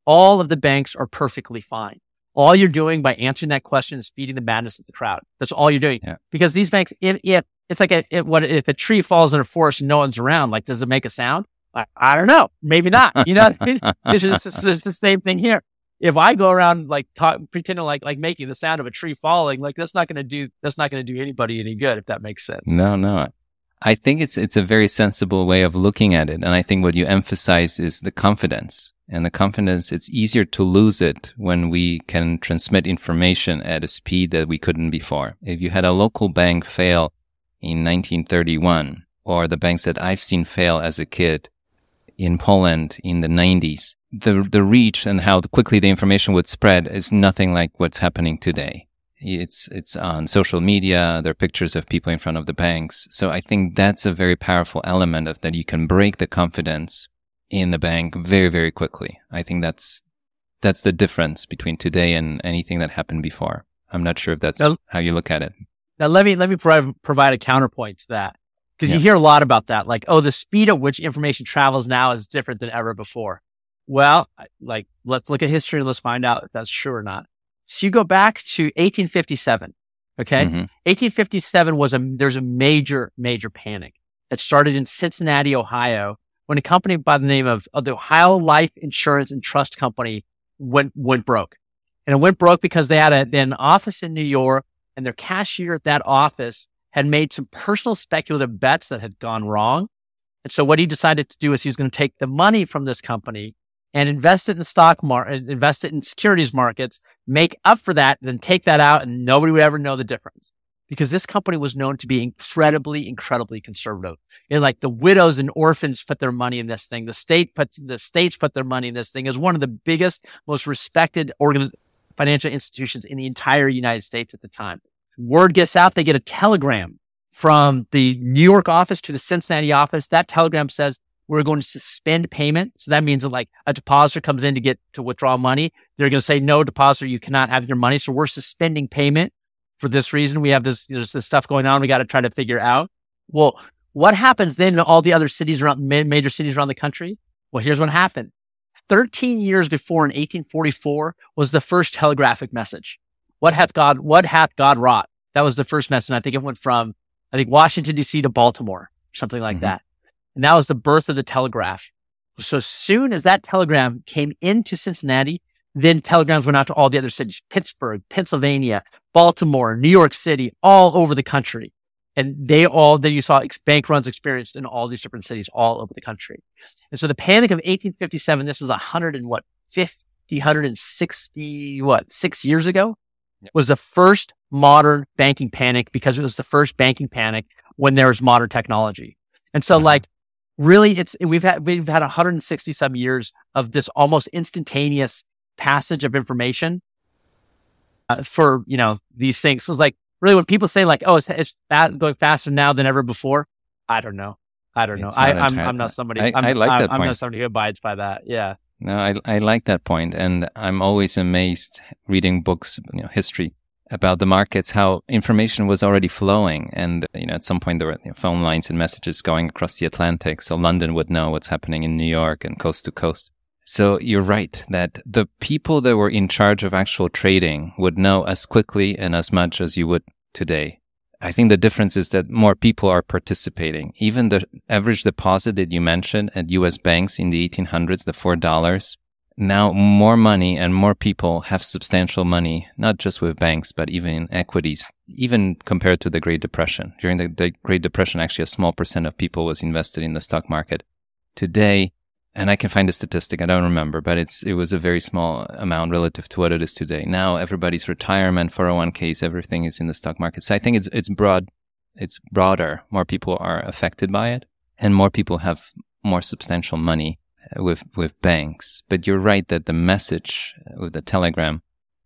All of the banks are perfectly fine. All you're doing by answering that question is feeding the madness of the crowd. That's all you're doing. Yeah. Because these banks, if, if it's like a, if, what if a tree falls in a forest and no one's around, like does it make a sound? I, I don't know. Maybe not. You know, it's, just, it's, it's the same thing here. If I go around like talk, pretending like like making the sound of a tree falling, like that's not going to do that's not going to do anybody any good. If that makes sense. No, no. I think it's it's a very sensible way of looking at it, and I think what you emphasize is the confidence. And the confidence, it's easier to lose it when we can transmit information at a speed that we couldn't before. If you had a local bank fail in 1931, or the banks that I've seen fail as a kid in Poland in the 90s, the the reach and how quickly the information would spread is nothing like what's happening today. It's, it's on social media. There are pictures of people in front of the banks. So I think that's a very powerful element of that you can break the confidence in the bank very, very quickly. I think that's, that's the difference between today and anything that happened before. I'm not sure if that's now, how you look at it. Now let me, let me provide, provide a counterpoint to that. Cause yeah. you hear a lot about that. Like, oh, the speed at which information travels now is different than ever before. Well, like, let's look at history and let's find out if that's true or not. So you go back to 1857. Okay. Mm-hmm. 1857 was a, there's a major, major panic that started in Cincinnati, Ohio, when a company by the name of, of the Ohio Life Insurance and Trust Company went, went broke. And it went broke because they had a, an office in New York and their cashier at that office had made some personal speculative bets that had gone wrong. And so what he decided to do is he was going to take the money from this company and invest it in stock market, invest it in securities markets, make up for that, then take that out and nobody would ever know the difference. Because this company was known to be incredibly, incredibly conservative. And like the widows and orphans put their money in this thing. The state puts, the states put their money in this thing Is one of the biggest, most respected organ- financial institutions in the entire United States at the time. Word gets out, they get a telegram from the New York office to the Cincinnati office. That telegram says we're going to suspend payment. So that means that like a depositor comes in to get to withdraw money. They're going to say, no, depositor, you cannot have your money. So we're suspending payment for this reason. We have this, there's this stuff going on. We got to try to figure out. Well, what happens then in all the other cities around major cities around the country? Well, here's what happened. 13 years before in 1844 was the first telegraphic message. What hath God, what hath God wrought? That was the first message. I think it went from, I think Washington DC to Baltimore, something like mm-hmm. that. And that was the birth of the telegraph. So soon as that telegram came into Cincinnati, then telegrams went out to all the other cities, Pittsburgh, Pennsylvania, Baltimore, New York City, all over the country. And they all, then you saw bank runs experienced in all these different cities all over the country. And so the panic of 1857, this was 100 and what, 50, 160, what, six years ago was the first modern banking panic because it was the first banking panic when there was modern technology. And so Uh-huh. like really it's, we've had, we've had 160 some years of this almost instantaneous passage of information uh, for, you know, these things. So it's like really when people say like, oh, it's, it's fa- going faster now than ever before. I don't know. I don't know. I, not I'm, I'm not somebody. I- I'm, I like that I'm not somebody who abides by that. Yeah. No, I I like that point, and I'm always amazed reading books, you know, history about the markets, how information was already flowing, and you know, at some point there were you know, phone lines and messages going across the Atlantic, so London would know what's happening in New York and coast to coast. So you're right that the people that were in charge of actual trading would know as quickly and as much as you would today. I think the difference is that more people are participating. Even the average deposit that you mentioned at US banks in the 1800s, the $4, now more money and more people have substantial money, not just with banks, but even in equities, even compared to the Great Depression. During the, the Great Depression, actually a small percent of people was invested in the stock market. Today, and I can find a statistic, I don't remember, but it's, it was a very small amount relative to what it is today. Now everybody's retirement, 401ks, everything is in the stock market. So I think it's, it's broad, it's broader. More people are affected by it and more people have more substantial money with, with banks. But you're right that the message with the telegram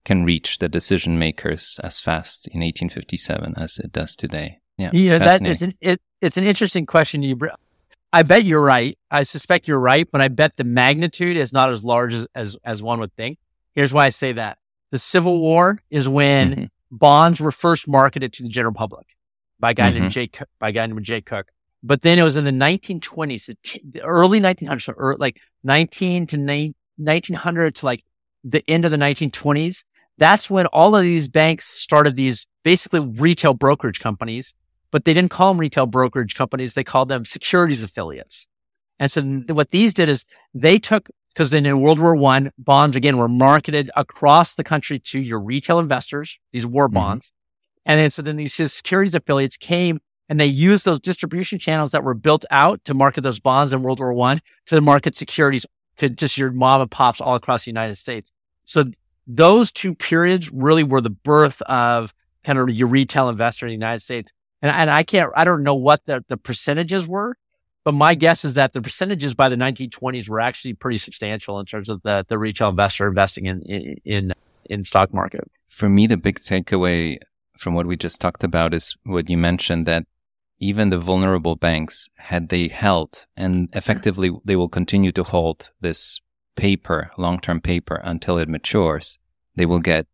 can reach the decision makers as fast in 1857 as it does today. Yeah. Yeah, that fascinating. an, it, it's an interesting question. You, br- I bet you're right. I suspect you're right, but I bet the magnitude is not as large as, as, as one would think. Here's why I say that. The Civil War is when Mhm. bonds were first marketed to the general public by a guy Mhm. named Jay, Cook- by a guy named Jay Cooke. But then it was in the 1920s, the t- the early 1900s, so ear like 19 to nine- 1900 to like the end of the 1920s. That's when all of these banks started these basically retail brokerage companies, but they didn't call them retail brokerage companies. They called them securities affiliates. And so what these did is they took, because then in World War One, bonds again were marketed across the country to your retail investors, these war Mhm. bonds. And then so then these securities affiliates came and they used those distribution channels that were built out to market those bonds in World War One to market securities to just your mom and pops all across the United States. So those two periods really were the birth of kind of your retail investor in the United States. And, and I can't, I don't know what the, the percentages were, but my guess is that the percentages by the 1920s were actually pretty substantial in terms of the, the retail investor investing in, in, in, stock market. For me, the big takeaway from what we just talked about is what you mentioned that even the vulnerable banks, had they held and effectively they will continue to hold this paper, long term paper until it matures, they will get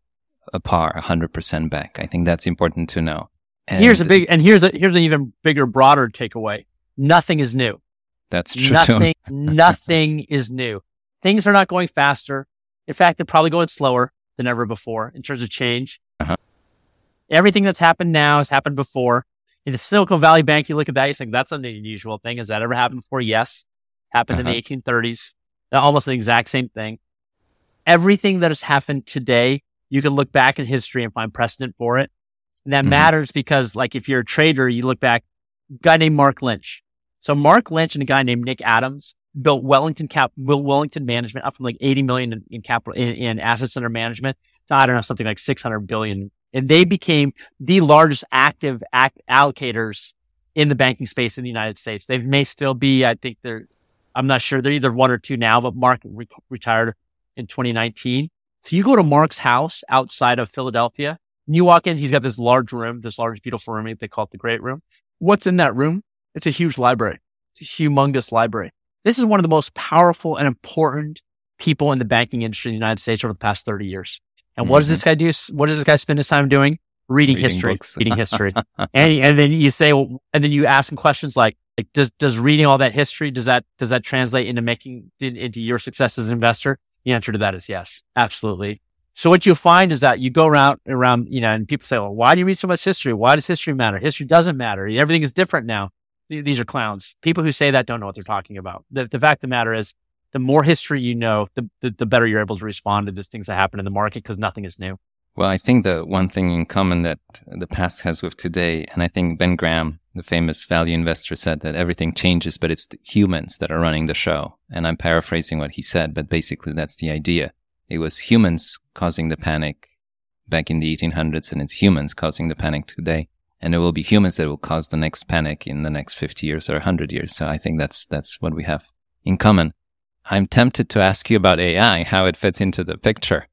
a par 100% back. I think that's important to know. And here's a big, and here's a, here's an even bigger, broader takeaway. Nothing is new. That's true. Nothing, nothing is new. Things are not going faster. In fact, they're probably going slower than ever before in terms of change. Uh-huh. Everything that's happened now has happened before. In the Silicon Valley Bank, you look at that, you think that's an unusual thing. Has that ever happened before? Yes. Happened Uh-huh. in the 1830s. Almost the exact same thing. Everything that has happened today, you can look back in history and find precedent for it. And that Mhm. matters because like if you're a trader, you look back, a guy named Mark Lynch. So Mark Lynch and a guy named Nick Adams built Wellington Cap, Will Wellington Management up from like 80 million in, in capital in, in assets under management to I don't know something like 600 billion, and they became the largest active act allocators in the banking space in the United States. They may still be, I think they're, I'm not sure they're either one or two now, but Mark re- retired in 2019. So you go to Mark's house outside of Philadelphia, and you walk in. He's got this large room, this large beautiful room. They call it the Great Room. What's in that room? It's a huge library. It's a humongous library. This is one of the most powerful and important people in the banking industry in the United States over the past 30 years. And what does this mm-hmm. guy do? What does this guy spend his time doing? Reading, Reading history, reading history. and, and then you say, well, and then you ask him questions like, like, does, does reading all that history, does that, does that translate into making, in, into your success as an investor? The answer to that is yes, absolutely. So what you'll find is that you go around, around, you know, and people say, well, why do you read so much history? Why does history matter? History doesn't matter. Everything is different now. These are clowns. People who say that don't know what they're talking about. The, the fact of the matter is, the more history you know, the, the, the better you're able to respond to these things that happen in the market because nothing is new. Well, I think the one thing in common that the past has with today, and I think Ben Graham, the famous value investor, said that everything changes, but it's the humans that are running the show. And I'm paraphrasing what he said, but basically that's the idea. It was humans causing the panic back in the 1800s, and it's humans causing the panic today. And it will be humans that will cause the next panic in the next 50 years or 100 years. So I think that's, that's what we have in common. I'm tempted to ask you about AI, how it fits into the picture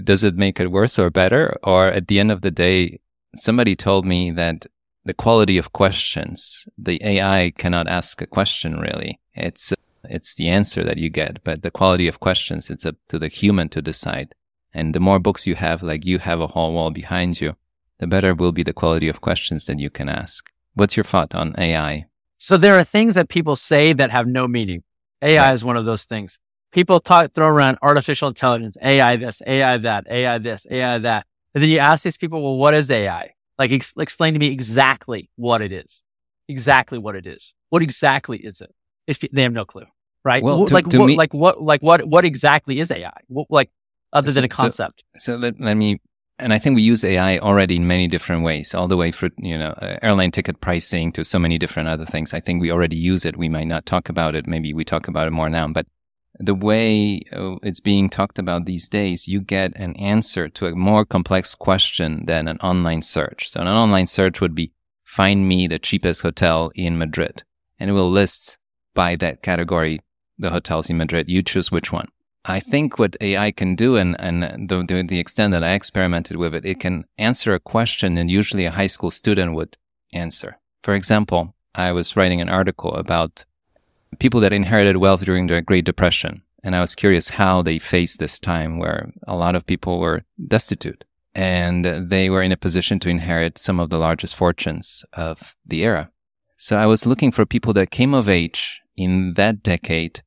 does it make it worse or better? Or at the end of the day, somebody told me that the quality of questions, the AI cannot ask a question really. It's, it's the answer that you get, but the quality of questions, it's up to the human to decide. And the more books you have, like you have a whole wall behind you, the better will be the quality of questions that you can ask. What's your thought on AI? So there are things that people say that have no meaning. AI yeah. is one of those things people talk, throw around artificial intelligence, AI this, AI that, AI this, AI that. And then you ask these people, well, what is AI? Like, ex- explain to me exactly what it is. Exactly what it is. What exactly is it? If you, they have no clue, right? Well, to, like, to what, me, like what, like what, what exactly is AI? What, like, other so, than a concept. So, so let, let me and I think we use AI already in many different ways, all the way from, you know, uh, airline ticket pricing to so many different other things. I think we already use it. We might not talk about it. Maybe we talk about it more now, but the way uh, it's being talked about these days, you get an answer to a more complex question than an online search. So an online search would be find me the cheapest hotel in Madrid and it will list by that category the hotels in Madrid. You choose which one. I think what AI can do and, and the, the, the extent that I experimented with it, it can answer a question and usually a high school student would answer. For example, I was writing an article about people that inherited wealth during the Great Depression. And I was curious how they faced this time where a lot of people were destitute and they were in a position to inherit some of the largest fortunes of the era. So I was looking for people that came of age in that decade,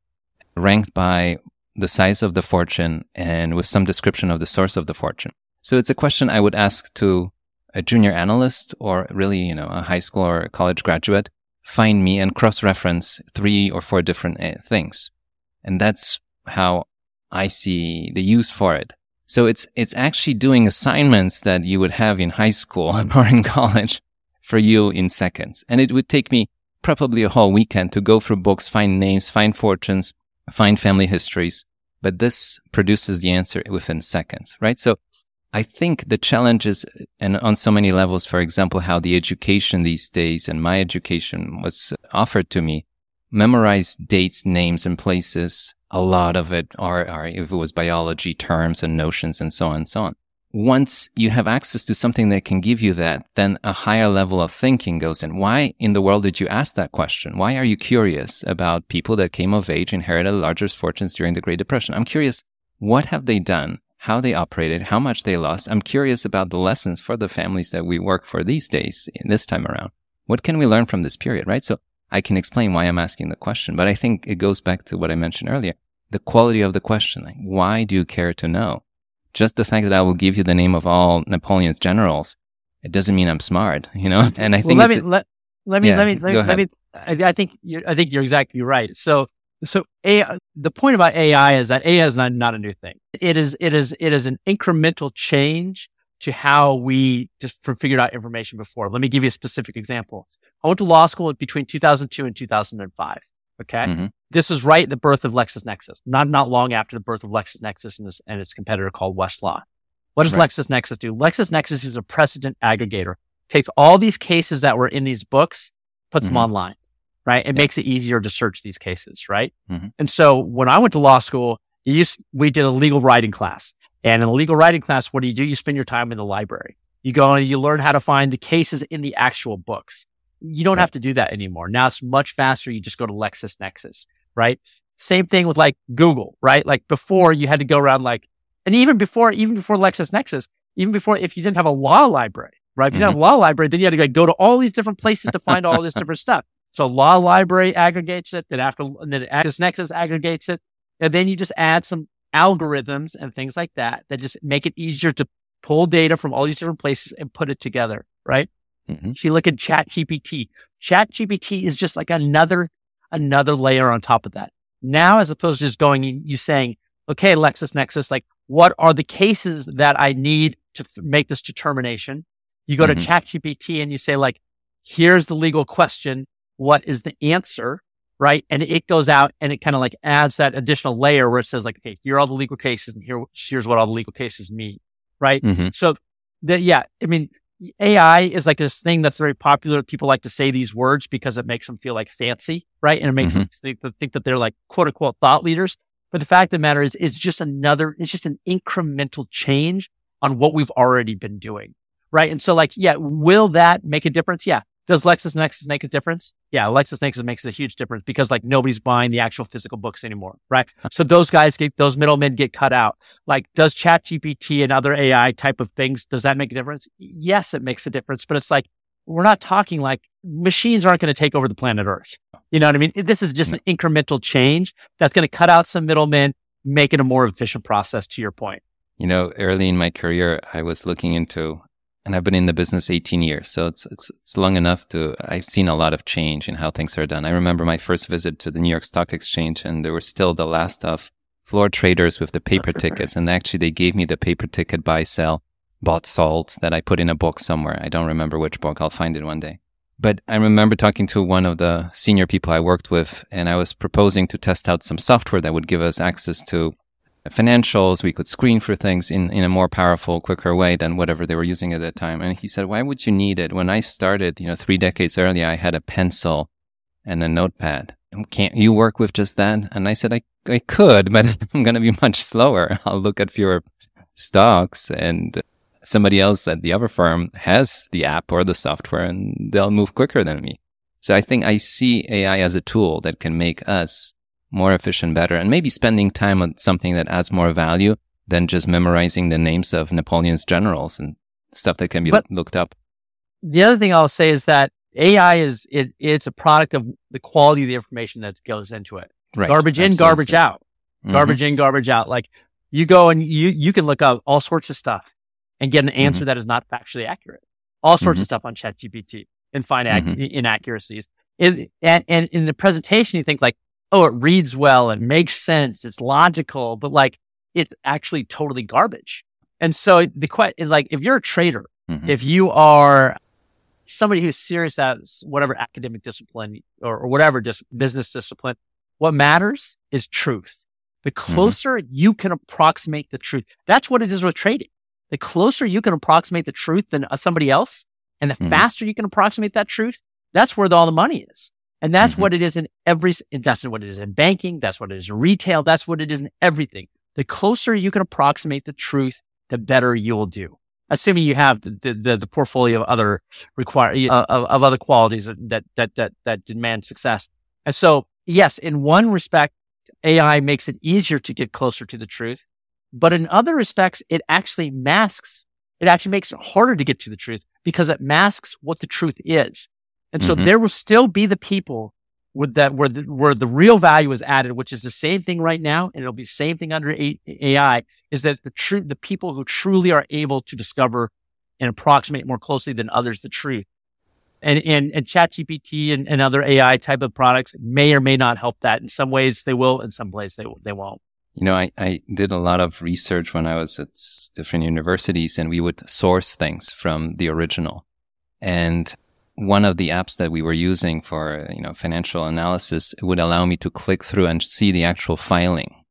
ranked by the size of the fortune and with some description of the source of the fortune. So it's a question I would ask to a junior analyst or really, you know, a high school or a college graduate find me and cross reference three or four different uh, things. And that's how I see the use for it. So it's, it's actually doing assignments that you would have in high school or in college for you in seconds. And it would take me probably a whole weekend to go through books, find names, find fortunes, find family histories. But this produces the answer within seconds, right? So I think the challenges and on so many levels, for example, how the education these days and my education was offered to me, memorize dates, names and places. A lot of it are, are if it was biology terms and notions and so on and so on. Once you have access to something that can give you that, then a higher level of thinking goes in. Why in the world did you ask that question? Why are you curious about people that came of age, inherited largest fortunes during the Great Depression? I'm curious, what have they done how they operated, how much they lost. I'm curious about the lessons for the families that we work for these days, this time around. What can we learn from this period, right? So I can explain why I'm asking the question, but I think it goes back to what I mentioned earlier. The quality of the question. Like, why do you care to know? Just the fact that I will give you the name of all Napoleon's generals, it doesn't mean I'm smart, you know? And I think well, let, me, let, let me, yeah, let me, let me, let me, I, I think you're, I think you're exactly right. So so AI, the point about AI is that AI is not, not a new thing. It is, it is, it is an incremental change to how we just figured out information before. Let me give you a specific example. I went to law school between 2002 and 2005. Okay. Mm-hmm. This is right at the birth of LexisNexis, not, not long after the birth of LexisNexis and, this, and its competitor called Westlaw. What does right. LexisNexis do? LexisNexis is a precedent aggregator, takes all these cases that were in these books, puts mm-hmm. them online right? It makes it easier to search these cases, right? Mm-hmm. And so when I went to law school, used, we did a legal writing class. And in a legal writing class, what do you do? You spend your time in the library. You go and you learn how to find the cases in the actual books. You don't right. have to do that anymore. Now it's much faster. You just go to LexisNexis, right? Same thing with like Google, right? Like before you had to go around like, and even before, even before LexisNexis, even before, if you didn't have a law library, right? If you didn't have a mm-hmm. law library, then you had to like, go to all these different places to find all this different stuff. So law library aggregates it, then after then Nexus aggregates it, and then you just add some algorithms and things like that that just make it easier to pull data from all these different places and put it together, right? Mm-hmm. So you look at ChatGPT. Chat GPT is just like another another layer on top of that. Now, as opposed to just going, you saying, okay, LexisNexis, like what are the cases that I need to th- make this determination. You go Mhm. to ChatGPT and you say like, here's the legal question. What is the answer? Right. And it goes out and it kind of like adds that additional layer where it says like, okay, here are all the legal cases and here, here's what all the legal cases mean. Right. hmm So that, yeah, I mean, AI is like this thing that's very popular. People like to say these words because it makes them feel like fancy, right? And it makes mm-hmm. them think, think that they're like quote unquote thought leaders. But the fact of the matter is, it's just another, it's just an incremental change on what we've already been doing, right? And so like, yeah, will that make a difference? Yeah. Does LexisNexis make a difference? Yeah, LexisNexis makes a huge difference because like nobody's buying the actual physical books anymore, right? So those guys get, those middlemen get cut out. Like, does ChatGPT and other AI type of things, does that make a difference? Yes, it makes a difference, but it's like, we're not talking like machines aren't going to take over the planet Earth. You know what I mean? This is just an incremental change that's going to cut out some middlemen, make it a more efficient process to your point. You know, early in my career, I was looking into, and I've been in the business 18 years. So it's, it's, it's long enough to, I've seen a lot of change in how things are done. I remember my first visit to the New York Stock Exchange and there were still the last of floor traders with the paper tickets. And actually they gave me the paper ticket buy, sell, bought, sold that I put in a book somewhere. I don't remember which book. I'll find it one day. But I remember talking to one of the senior people I worked with, and I was proposing to test out some software that would give us access to financials. We could screen for things in, in a more powerful, quicker way than whatever they were using at that time. And he said, why would you need it? When I started, you know, three decades earlier, I had a pencil and a notepad. Um, can't you work with just that? And I said, I, I could, but I'm going to be much slower. I'll look at fewer stocks and somebody else at the other firm has the app or the software and they'll move quicker than me. So I think I see AI as a tool that can make us more efficient, better, and maybe spending time on something that adds more value than just memorizing the names of Napoleon's generals and stuff that can be But- looked up. The other thing I'll say is that AI is, it, it's a product of the quality of the information that goes into it. Right. Garbage in, Absolutely. garbage out. Mhm. garbage in, garbage out. Like you go and you, you can look up all sorts of stuff and get an answer that is not factually accurate. All sorts Mhm. of stuff on ChatGPT and find ac- Mhm. inaccuracies. It, and, and in the presentation, you think like, oh, it reads well and makes sense. It's logical, but like it's actually totally garbage. And so the question, like, if you're a trader, Mhm. if you are somebody who's serious at whatever academic discipline or, or whatever dis- business discipline, what matters is truth. The closer you can approximate the truth, that's what it is with trading. The closer you can approximate the truth than uh, somebody else, and the Mhm. faster you can approximate that truth, that's where the, all the money is. And that's Mhm. what it is in every, that's what it is in banking. That's what it is in retail. That's what it is in everything. The closer you can approximate the truth, the better you will do. Assuming you have the, the, the, the portfolio of other require, uh, of, of other qualities that, that, that, that demand success. And so, yes, in one respect, AI makes it easier to get closer to the truth. But in other respects, it actually masks, it actually makes it harder to get to the truth because it masks what the truth is. And so Mhm. there will still be the people with that where the, where the real value is added, which is the same thing right now. And it'll be the same thing under A- AI is that the true, the people who truly are able to discover and approximate more closely than others the truth. And, and, and ChatGPT and, and other AI type of products may or may not help that. In some ways they will, in some ways they, they won't. You know, I, I did a lot of research when I was at different universities and we would source things from the original. And one of the apps that we were using for, you know, financial analysis would allow me to click through and see the actual filing.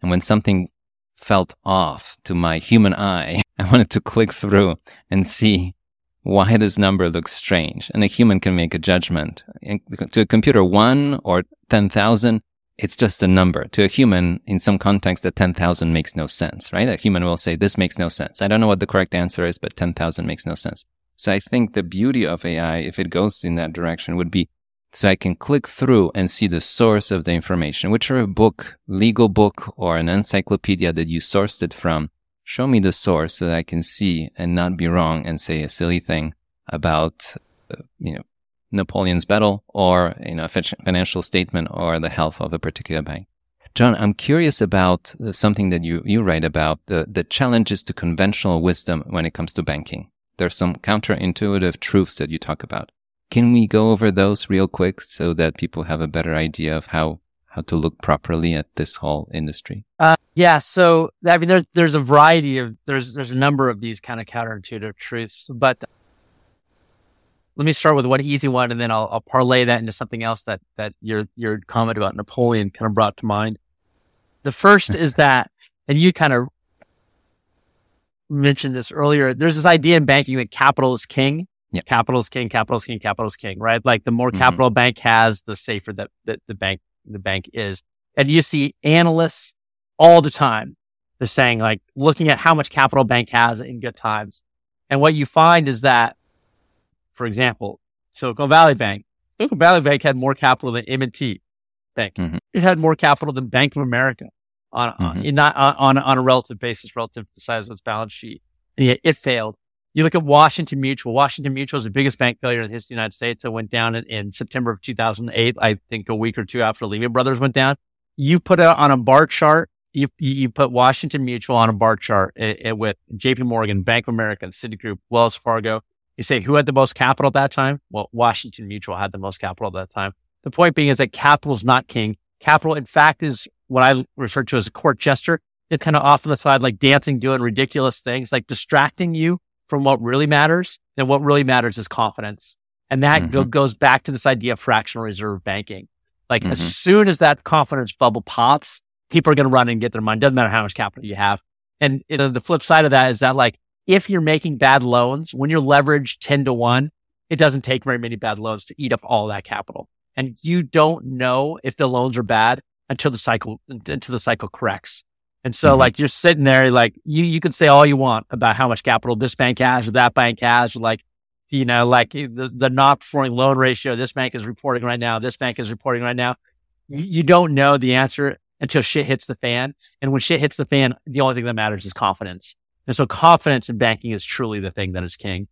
And when something felt off to my human eye, I wanted to click through and see why this number looks strange. And a human can make a judgment. To a computer, one or 10,000 it's just a number. To a human, in some context, that 10,000 makes no sense, right? A human will say, this makes no sense. I don't know what the correct answer is, but 10,000 makes no sense. So I think the beauty of AI, if it goes in that direction, would be so I can click through and see the source of the information, whichever a book, legal book or an encyclopedia that you sourced it from. Show me the source so that I can see and not be wrong and say a silly thing about, uh, you know, Napoleon's battle or you know, a financial statement or the health of a particular bank. John, I'm curious about uh, something that you, you write about the, the challenges to conventional wisdom when it comes to banking. There's some counterintuitive truths that you talk about. Can we go over those real quick so that people have a better idea of how, how to look properly at this whole industry? Uh, yeah. So, I mean, there's, there's a variety of, there's, there's a number of these kind of counterintuitive truths, but let me start with one easy one and then I'll, I'll parlay that into something else that, that your, your comment about Napoleon kind of brought to mind. The first is that, and you kind of mentioned this earlier, there's this idea in banking that capital is king. Yeah. Capital is king, capital is king, capital is king, right? Like the more mm-hmm. capital a bank has, the safer that, that the bank, the bank is. And you see analysts all the time. They're saying like looking at how much capital a bank has in good times. And what you find is that, for example, Silicon Valley Bank, Silicon Valley Bank had more capital than M&T Bank. Mm-hmm. It had more capital than Bank of America on, mm-hmm. on not on, on a relative basis relative to the size of its balance sheet. And it failed. You look at Washington Mutual. Washington Mutual is the biggest bank failure in the history of the United States. It went down in, in September of 2008. I think a week or two after Lehman Brothers went down. You put it on a bar chart. You, you put Washington Mutual on a bar chart it, it, with JP Morgan, Bank of America, Citigroup, Wells Fargo. You say who had the most capital at that time? Well, Washington Mutual had the most capital at that time. The point being is that capital is not king. Capital, in fact, is what I refer to as a court jester. It's kind of off on the side, like dancing, doing ridiculous things, like distracting you from what really matters. And what really matters is confidence. And that mm-hmm. go- goes back to this idea of fractional reserve banking. Like mm-hmm. as soon as that confidence bubble pops, people are going to run and get their money. Doesn't matter how much capital you have. And you know, the flip side of that is that like if you're making bad loans, when you're leveraged 10 to one, it doesn't take very many bad loans to eat up all that capital. And you don't know if the loans are bad until the cycle, until the cycle corrects. And so mm-hmm. like you're sitting there, like you, you can say all you want about how much capital this bank has or that bank has, like, you know, like the, the not performing loan ratio this bank is reporting right now, this bank is reporting right now. You, you don't know the answer until shit hits the fan. And when shit hits the fan, the only thing that matters is confidence. And so confidence in banking is truly the thing that is king.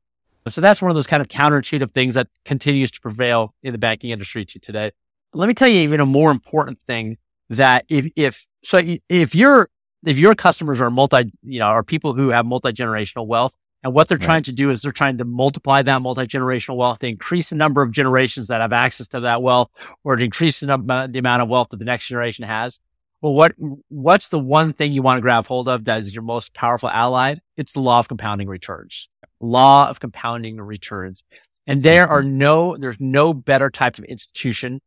So that's one of those kind of counterintuitive things that continues to prevail in the banking industry to today. Let me tell you even a more important thing that if, if, so if you're, if your customers are multi, you know, are people who have multi-generational wealth and what they're right. trying to do is they're trying to multiply that multi-generational wealth to increase the number of generations that have access to that wealth or to increase the, the amount of wealth that the next generation has. Well, what, what's the one thing you want to grab hold of that is your most powerful ally? It's the law of compounding returns, law of compounding returns. And there mm-hmm. are no, there's no better type of institution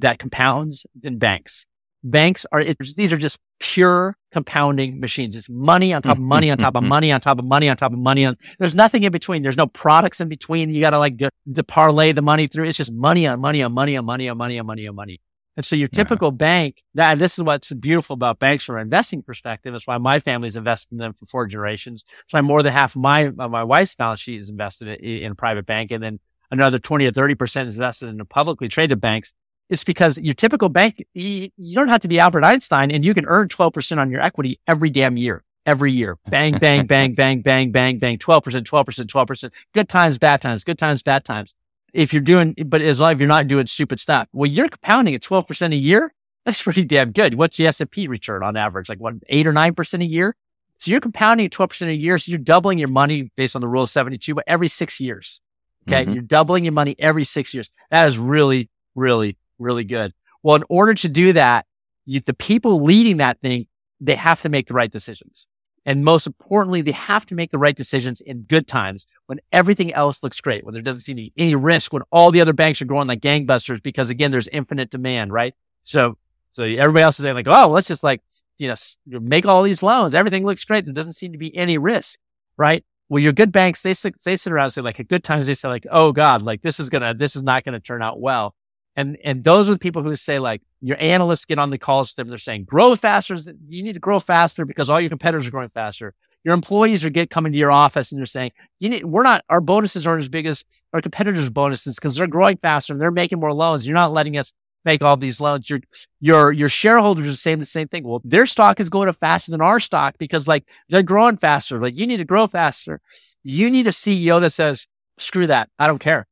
that compounds than banks banks are, these are just pure compounding machines. It's money on top of money on top of money on top of money on top of money. On, there's nothing in between. There's no products in between. You got to like to parlay the money through. It's just money on money on money on money on money on money on money. And so your typical yeah. bank, that this is what's beautiful about banks from an investing perspective. That's why my family's invested in them for four generations. So I'm more than half my, my wife's balance sheet is invested in, in a private bank. And then another 20 or 30% is invested in the publicly traded banks. It's because your typical bank, you, you don't have to be Albert Einstein and you can earn 12% on your equity every damn year, every year. Bang, bang, bang, bang, bang, bang, bang, 12%, 12%, 12%. Good times, bad times, good times, bad times. If you're doing, but as long as you're not doing stupid stuff, well, you're compounding at 12% a year. That's pretty damn good. What's the S&P return on average? Like what, eight or 9% a year? So you're compounding at 12% a year. So you're doubling your money based on the rule of 72, but every six years. Okay. Mm-hmm. You're doubling your money every six years. That is really, really really good. Well, in order to do that, you, the people leading that thing, they have to make the right decisions. And most importantly, they have to make the right decisions in good times when everything else looks great, when there doesn't seem to be any risk, when all the other banks are growing like gangbusters, because again, there's infinite demand, right? So, so everybody else is saying like, oh, let's just like, you know, make all these loans. Everything looks great. There doesn't seem to be any risk, right? Well, your good banks, they, they sit around and say like at good times, they say like, oh God, like this is going to, this is not going to turn out well. And, and those are the people who say like your analysts get on the calls to them. They're saying grow faster. You need to grow faster because all your competitors are growing faster. Your employees are get coming to your office and they're saying, you need, we're not, our bonuses aren't as big as our competitors' bonuses because they're growing faster and they're making more loans. You're not letting us make all these loans. Your, your, your shareholders are saying the same thing. Well, their stock is going faster than our stock because like they're growing faster. Like you need to grow faster. You need a CEO that says, screw that. I don't care.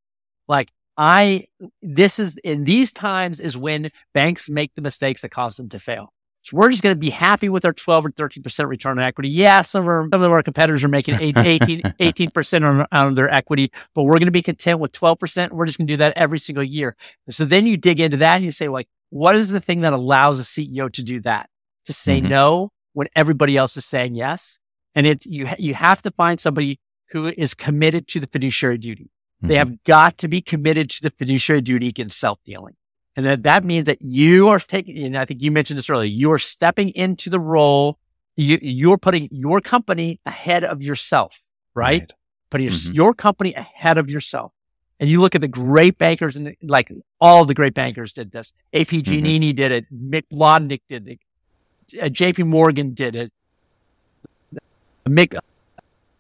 Like I, this is in these times is when banks make the mistakes that cause them to fail. So we're just going to be happy with our 12 or 13% return on equity. Yeah, some of our, some of our competitors are making 18, 18% on, on their equity, but we're going to be content with 12%. We're just going to do that every single year. so then you dig into that and you say, like, what is the thing that allows a CEO to do that? To say Mhm. no when everybody else is saying yes. And it, you, you have to find somebody who is committed to the fiduciary duty. They Mhm. have got to be committed to the fiduciary duty against self dealing. And that, that means that you are taking, and I think you mentioned this earlier, you are stepping into the role. You, you're putting your company ahead of yourself, right? Putting your, Mhm. your company ahead of yourself. And you look at the great bankers and the, like all the great bankers did this. AP Giannini did it. Mick Blodnick did it. Uh, JP Morgan did it. Mick,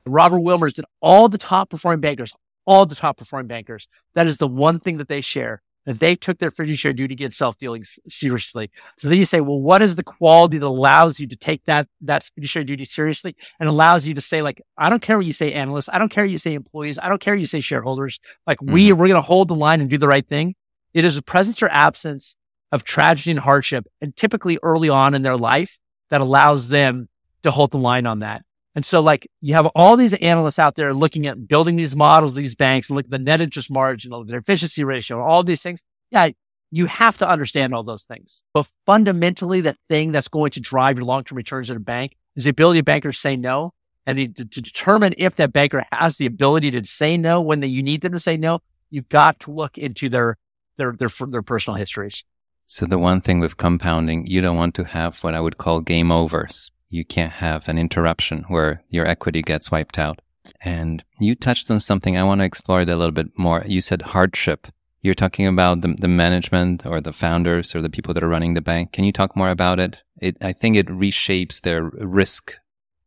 Robert Wilmers did all the top performing bankers, all the top performing bankers. That is the one thing that they share that they took their fiduciary duty against self dealing seriously. So then you say, well, what is the quality that allows you to take that, that fiduciary duty seriously and allows you to say, like, I don't care what you say, analysts. I don't care what you say, employees. I don't care what you say, shareholders. Like we, mm-hmm. we're going to hold the line and do the right thing. It is a presence or absence of tragedy and hardship and typically early on in their life that allows them to hold the line on that. And so like you have all these analysts out there looking at building these models, these banks, look at the net interest margin, their efficiency ratio, all these things. Yeah, you have to understand all those things. But fundamentally, the thing that's going to drive your long-term returns at a bank is the ability of bankers to say no. And to, to determine if that banker has the ability to say no when the, you need them to say no, you've got to look into their their their, their personal histories. So the one thing with compounding, you don't want to have what I would call game overs. You can't have an interruption where your equity gets wiped out. And you touched on something I want to explore it a little bit more. You said hardship. You're talking about the, the management or the founders or the people that are running the bank. Can you talk more about it? It, I think it reshapes their risk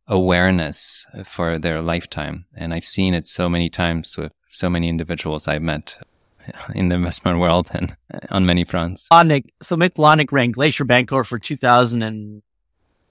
awareness for their lifetime. And I've seen it so many times with so many individuals I've met in the investment world and on many fronts. So Mick Blodnick ran Glacier Bancorp for 2000 and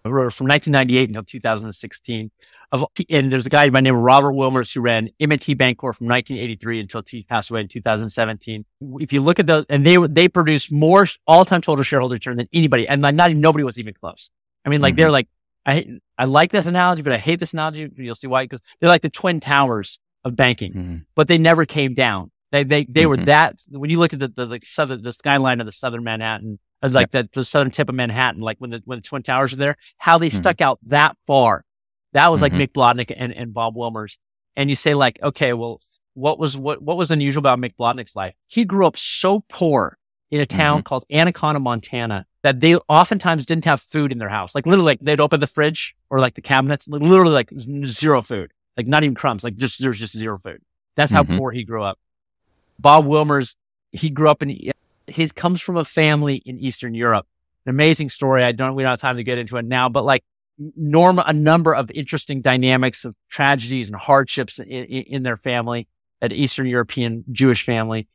from 1998 until 2016. Of, and there's a guy by the name of Robert Wilmers who ran M&T Bancorp from 1983 until he passed away in 2017. If you look at those, and they they produced more all-time total shareholder return than anybody, and like not even nobody was even close. I mean, like Mhm. they're like, I hate, I like this analogy, but I hate this analogy. You'll see why because they're like the twin towers of banking Mhm. but they never came down. They they they were Mhm. that when you looked at the, the like southern the skyline of the southern Manhattan, as like that the southern tip of Manhattan, like when the when the twin towers are there, how they Mhm. stuck out that far. That was like Mhm. Mick Blodnick and, and Bob Wilmers. And you say like, okay, well, what was what what was unusual about Mick Blodnick's life? He grew up so poor in a town called Anaconda, Montana, that they oftentimes didn't have food in their house. Like literally, like they'd open the fridge or like the cabinets, literally like zero food, like not even crumbs, like just there's just zero food. That's how Mhm. poor he grew up. Bob Wilmers, he grew up in, he comes from a family in Eastern Europe. An amazing story. I don't, we don't have time to get into it now, but like norm, a number of interesting dynamics of tragedies and hardships in, in, in their family, an Eastern European Jewish family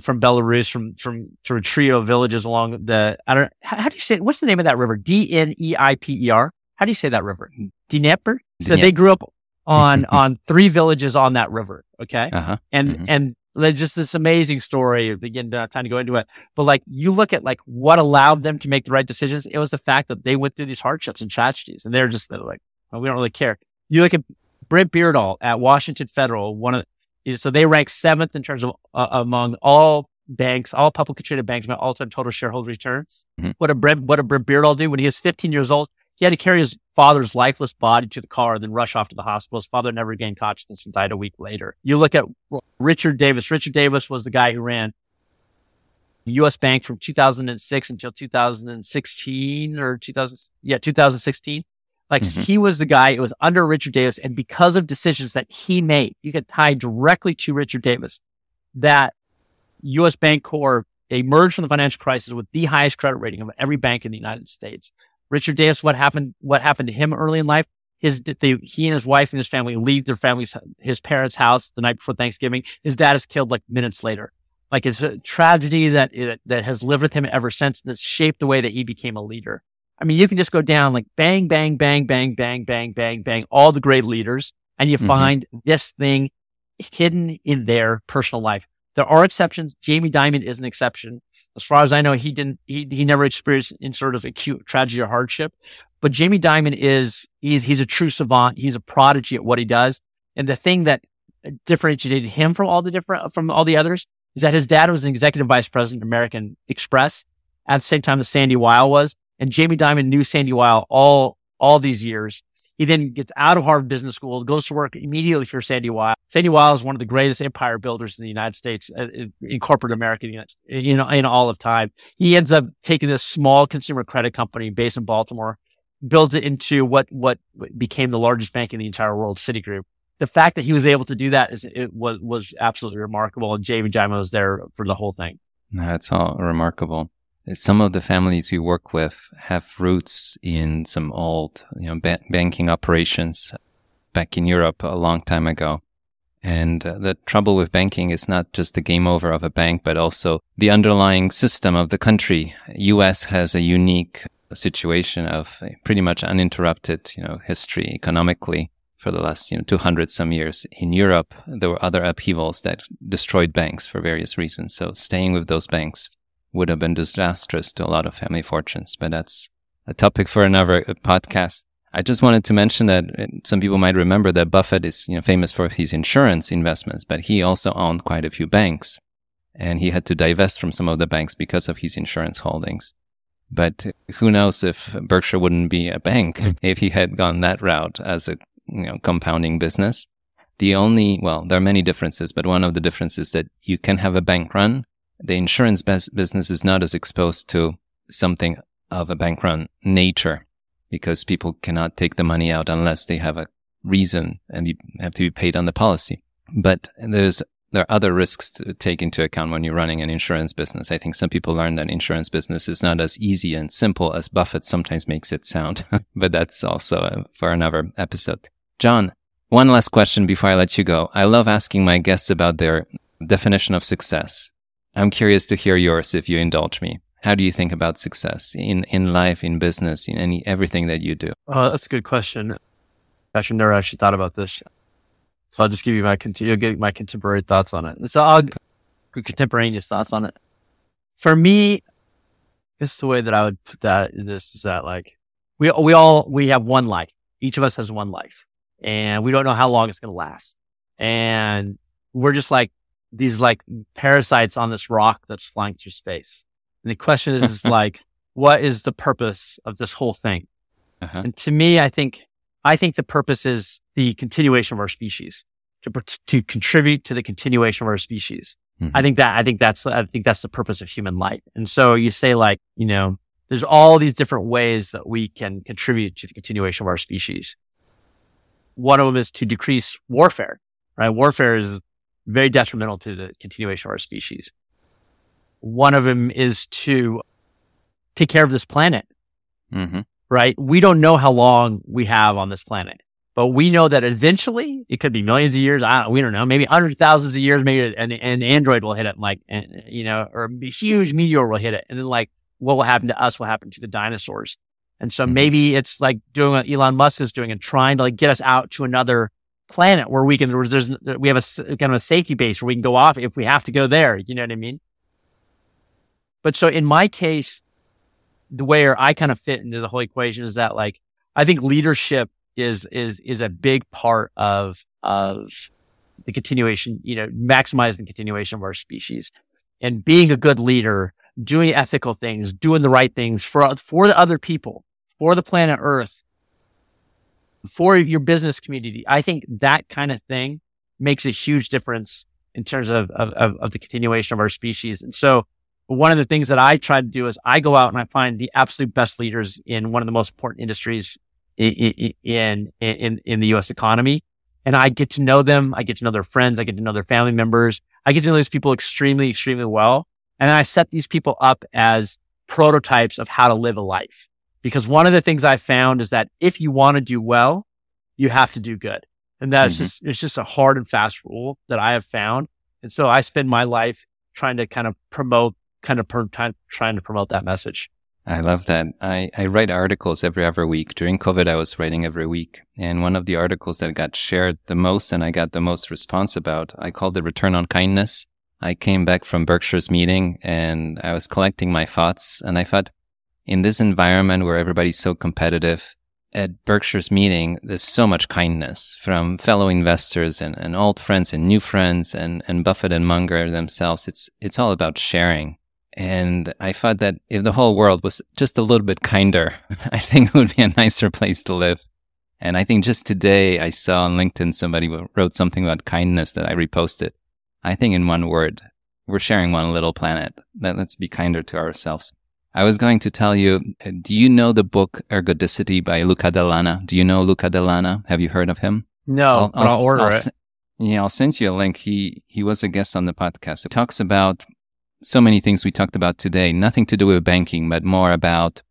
from Belarus, from, from, from a trio of villages along the, I don't, how, how do you say, what's the name of that river? D-N-E-I-P-E-R. How do you say that river? Dnieper? So they grew up on, on three villages on that river. Okay Uh huh. and Mhm. and like, just this amazing story. Again, not time to go into it, but like you look at like what allowed them to make the right decisions. It was the fact that they went through these hardships and tragedies, and they're just they're like, well, we don't really care. You look at Brent Beardall at Washington Federal, one of the, so they rank seventh in terms of uh, among all banks, all publicly traded banks, by all time total shareholder returns. Mhm. What a Brent, what a Brent Beardall do when he was 15 years old? He had to carry his father's lifeless body to the car and then rush off to the hospital. His father never gained consciousness and died a week later. You look at Richard Davis. Richard Davis was the guy who ran U.S. Bank from 2006 until 2016 or 2000, yeah, 2016. Like Mhm. he was the guy, it was under Richard Davis. And because of decisions that he made, you could tie directly to Richard Davis that U.S. Bank Corp emerged from the financial crisis with the highest credit rating of every bank in the United States. Richard Davis, what happened, what happened to him early in life? His, they, he and his wife and his family leave their family's, his parents' house the night before Thanksgiving. His dad is killed like minutes later. Like it's a tragedy that, it, that has lived with him ever since that's shaped the way that he became a leader. I mean, you can just go down like bang, bang, bang, bang, bang, bang, bang, bang, all the great leaders, and you Mhm. find this thing hidden in their personal life. There are exceptions. Jamie Dimon is an exception. As far as I know, he didn't, he, he never experienced in sort of acute tragedy or hardship. But Jamie Dimon is, he's, he's a true savant. He's a prodigy at what he does. And the thing that differentiated him from all the different, from all the others is that his dad was an executive vice president of American Express. at the same time that Sandy Weill was. And Jamie Dimon knew Sandy Weill all, all these years. He then gets out of Harvard Business School, goes to work immediately for Sandy Weill. Sandy Weill is one of the greatest empire builders in the United States, uh, in corporate America, you know, in all of time. He ends up taking this small consumer credit company based in Baltimore, builds it into what, what became the largest bank in the entire world, Citigroup. The fact that he was able to do that is, it was, was absolutely remarkable. And Jamie Dimon was there for the whole thing. That's all remarkable. Some of the families we work with have roots in some old, you know, ba- banking operations back in Europe a long time ago. And uh, the trouble with banking is not just the game over of a bank, but also the underlying system of the country. U.S. has a unique situation of pretty much uninterrupted, you know, history economically for the last, you know, 200 some years. In Europe, there were other upheavals that destroyed banks for various reasons. So staying with those banks would have been disastrous to a lot of family fortunes, but that's a topic for another uh, podcast. I just wanted to mention that uh, some people might remember that Buffett is you know, famous for his insurance investments, but he also owned quite a few banks and he had to divest from some of the banks because of his insurance holdings. But who knows if Berkshire wouldn't be a bank if he had gone that route as a you know, compounding business. The only, well, there are many differences, but one of the differences is that you can have a bank run the insurance business is not as exposed to something of a bank run nature because people cannot take the money out unless they have a reason and you have to be paid on the policy. But there's there are other risks to take into account when you're running an insurance business. I think some people learn that insurance business is not as easy and simple as Buffett sometimes makes it sound, but that's also uh, for another episode. John, one last question before I let you go. I love asking my guests about their definition of success. I'm curious to hear yours if you indulge me. How do you think about success in, in life, in business, in any everything that you do? Uh, that's a good question. I should never actually thought about this. So I'll just give you my get my contemporary thoughts on it. So I'll contemporaneous thoughts on it. For me, I guess the way that I would put that this is that like we we all we have one life. Each of us has one life, and we don't know how long it's going to last. And we're just like these like parasites on this rock that's flying through space. And the question is, like, what is the purpose of this whole thing? Uh-huh. And to me, I think, I think the purpose is the continuation of our species to, to contribute to the continuation of our species. Mm-hmm. I think that, I think that's, I think that's the purpose of human life. And so you say like, you know, there's all these different ways that we can contribute to the continuation of our species. One of them is to decrease warfare, right? Warfare is very detrimental to the continuation of our species. One of them is to take care of this planet, mm-hmm. right? We don't know how long we have on this planet, but we know that eventually it could be millions of years. I don't, we don't know, maybe hundreds of thousands of years, maybe an, an android will hit it, like, and, you know, or a huge meteor will hit it. And then like, what will happen to us will happen to the dinosaurs. And so mm-hmm. maybe it's like doing what Elon Musk is doing and trying to like get us out to another planet where we can, there's, we have a kind of a safety base where we can go off if we have to go there. You know what I mean? But so in my case, the way I kind of fit into the whole equation is that like, I think leadership is, is, is a big part of, of the continuation, you know, maximizing the continuation of our species and being a good leader, doing ethical things, doing the right things for, for the other people, for the planet Earth for your business community. I think that kind of thing makes a huge difference in terms of, of, of, the continuation of our species. And so one of the things that I try to do is I go out and I find the absolute best leaders in one of the most important industries in, in, in, in the U.S. economy. And I get to know them. I get to know their friends. I get to know their family members. I get to know these people extremely, extremely well. And I set these people up as prototypes of how to live a life. Because one of the things I found is that if you want to do well, you have to do good. And that's mm-hmm. just, it's just a hard and fast rule that I have found. And so I spend my life trying to kind of promote, kind of per, trying to promote that message. I love that. I, I write articles every other week. During COVID, I was writing every week. And one of the articles that got shared the most and I got the most response about, I called it Return on Kindness. I came back from Berkshire's meeting and I was collecting my thoughts and I thought, in this environment where everybody's so competitive, at Berkshire's meeting, there's so much kindness from fellow investors and, and old friends and new friends and, and Buffett and Munger themselves. It's, it's all about sharing. And I thought that if the whole world was just a little bit kinder, I think it would be a nicer place to live. And I think just today I saw on LinkedIn somebody wrote something about kindness that I reposted. I think in one word, we're sharing one little planet. Let's be kinder to ourselves. I was going to tell you, uh, do you know the book Ergodicity by Luca Dell'Anna? Do you know Luca Dell'Anna? Have you heard of him? No, I'll, I'll, I'll order I'll, it. Yeah, I'll send you a link. He he was a guest on the podcast. He talks about so many things we talked about today. Nothing to do with banking, but more about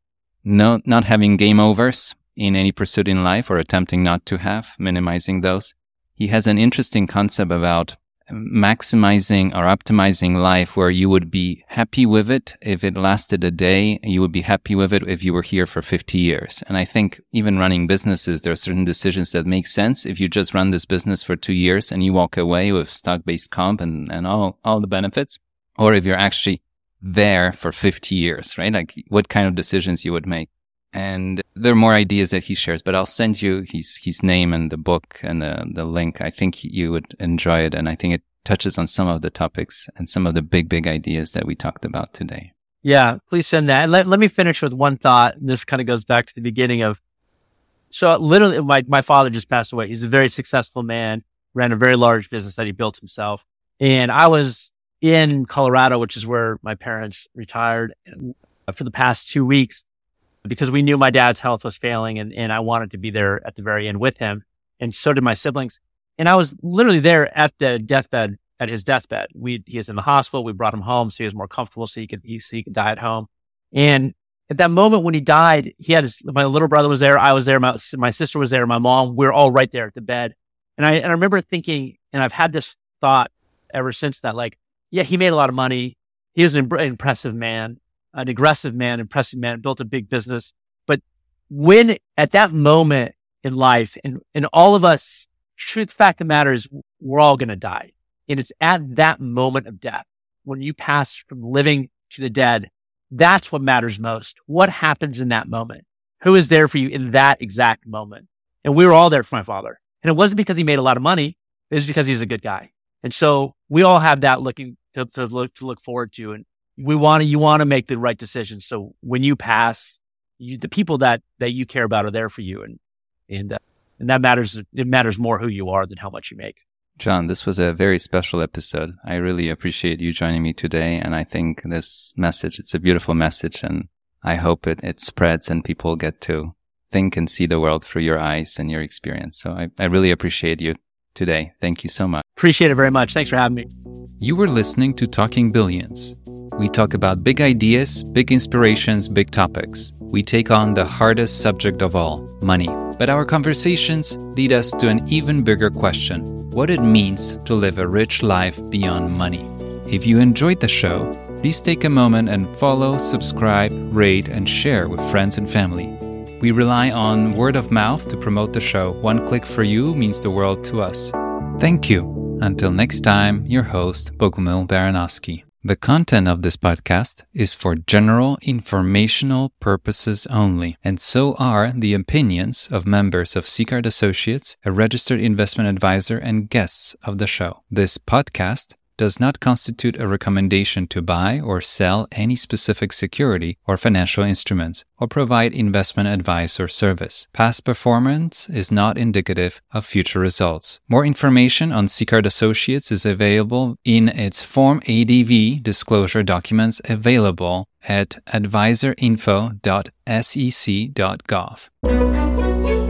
no not having game overs in any pursuit in life or attempting not to have, minimizing those. He has an interesting concept about maximizing or optimizing life where you would be happy with it if it lasted a day. You would be happy with it if you were here for 50 years. And I think even running businesses, there are certain decisions that make sense. If you just run this business for two years and you walk away with stock based comp and, and all, all the benefits, or if you're actually there for 50 years, right? Like what kind of decisions you would make. And there are more ideas that he shares, but I'll send you his, his name and the book and the, the link. I think you would enjoy it. And I think it touches on some of the topics and some of the big, big ideas that we talked about today. Yeah, please send that. Let, let me finish with one thought. And this kind of goes back to the beginning of, so literally my, my father just passed away. He's a very successful man, ran a very large business that he built himself. And I was in Colorado, which is where my parents retired uh, for the past two weeks because we knew my dad's health was failing and, and I wanted to be there at the very end with him. And so did my siblings. And I was literally there at the deathbed, at his deathbed. We, he was in the hospital. We brought him home so he was more comfortable so he could, he, so he could die at home. And at that moment when he died, he had his, my little brother was there. I was there. My, my sister was there. My mom, we are all right there at the bed. And I, and I remember thinking, and I've had this thought ever since that, like, yeah, he made a lot of money. He was an impressive man an aggressive man, impressive man, built a big business. But when at that moment in life, and, and all of us, truth fact of the matter is we're all going to die. And it's at that moment of death, when you pass from living to the dead, that's what matters most. What happens in that moment? Who is there for you in that exact moment? And we were all there for my father. And it wasn't because he made a lot of money. It was because he was a good guy. And so we all have that looking to, to look, to look forward to. And we want to, you want to make the right decision. So when you pass, you, the people that, that you care about are there for you. And, and, uh, and that matters. It matters more who you are than how much you make. John, this was a very special episode. I really appreciate you joining me today. And I think this message, it's a beautiful message. And I hope it, it spreads and people get to think and see the world through your eyes and your experience. So I, I really appreciate you today. Thank you so much. Appreciate it very much. Thanks for having me. You were listening to Talking Billions we talk about big ideas, big inspirations, big topics. We take on the hardest subject of all money. But our conversations lead us to an even bigger question what it means to live a rich life beyond money. If you enjoyed the show, please take a moment and follow, subscribe, rate, and share with friends and family. We rely on word of mouth to promote the show. One click for you means the world to us. Thank you. Until next time, your host, Bogumil Baranowski. The content of this podcast is for general informational purposes only, and so are the opinions of members of Sicart Associates, a registered investment advisor, and guests of the show. This podcast does not constitute a recommendation to buy or sell any specific security or financial instruments or provide investment advice or service. Past performance is not indicative of future results. More information on Sicart Associates is available in its Form ADV disclosure documents available at advisorinfo.sec.gov.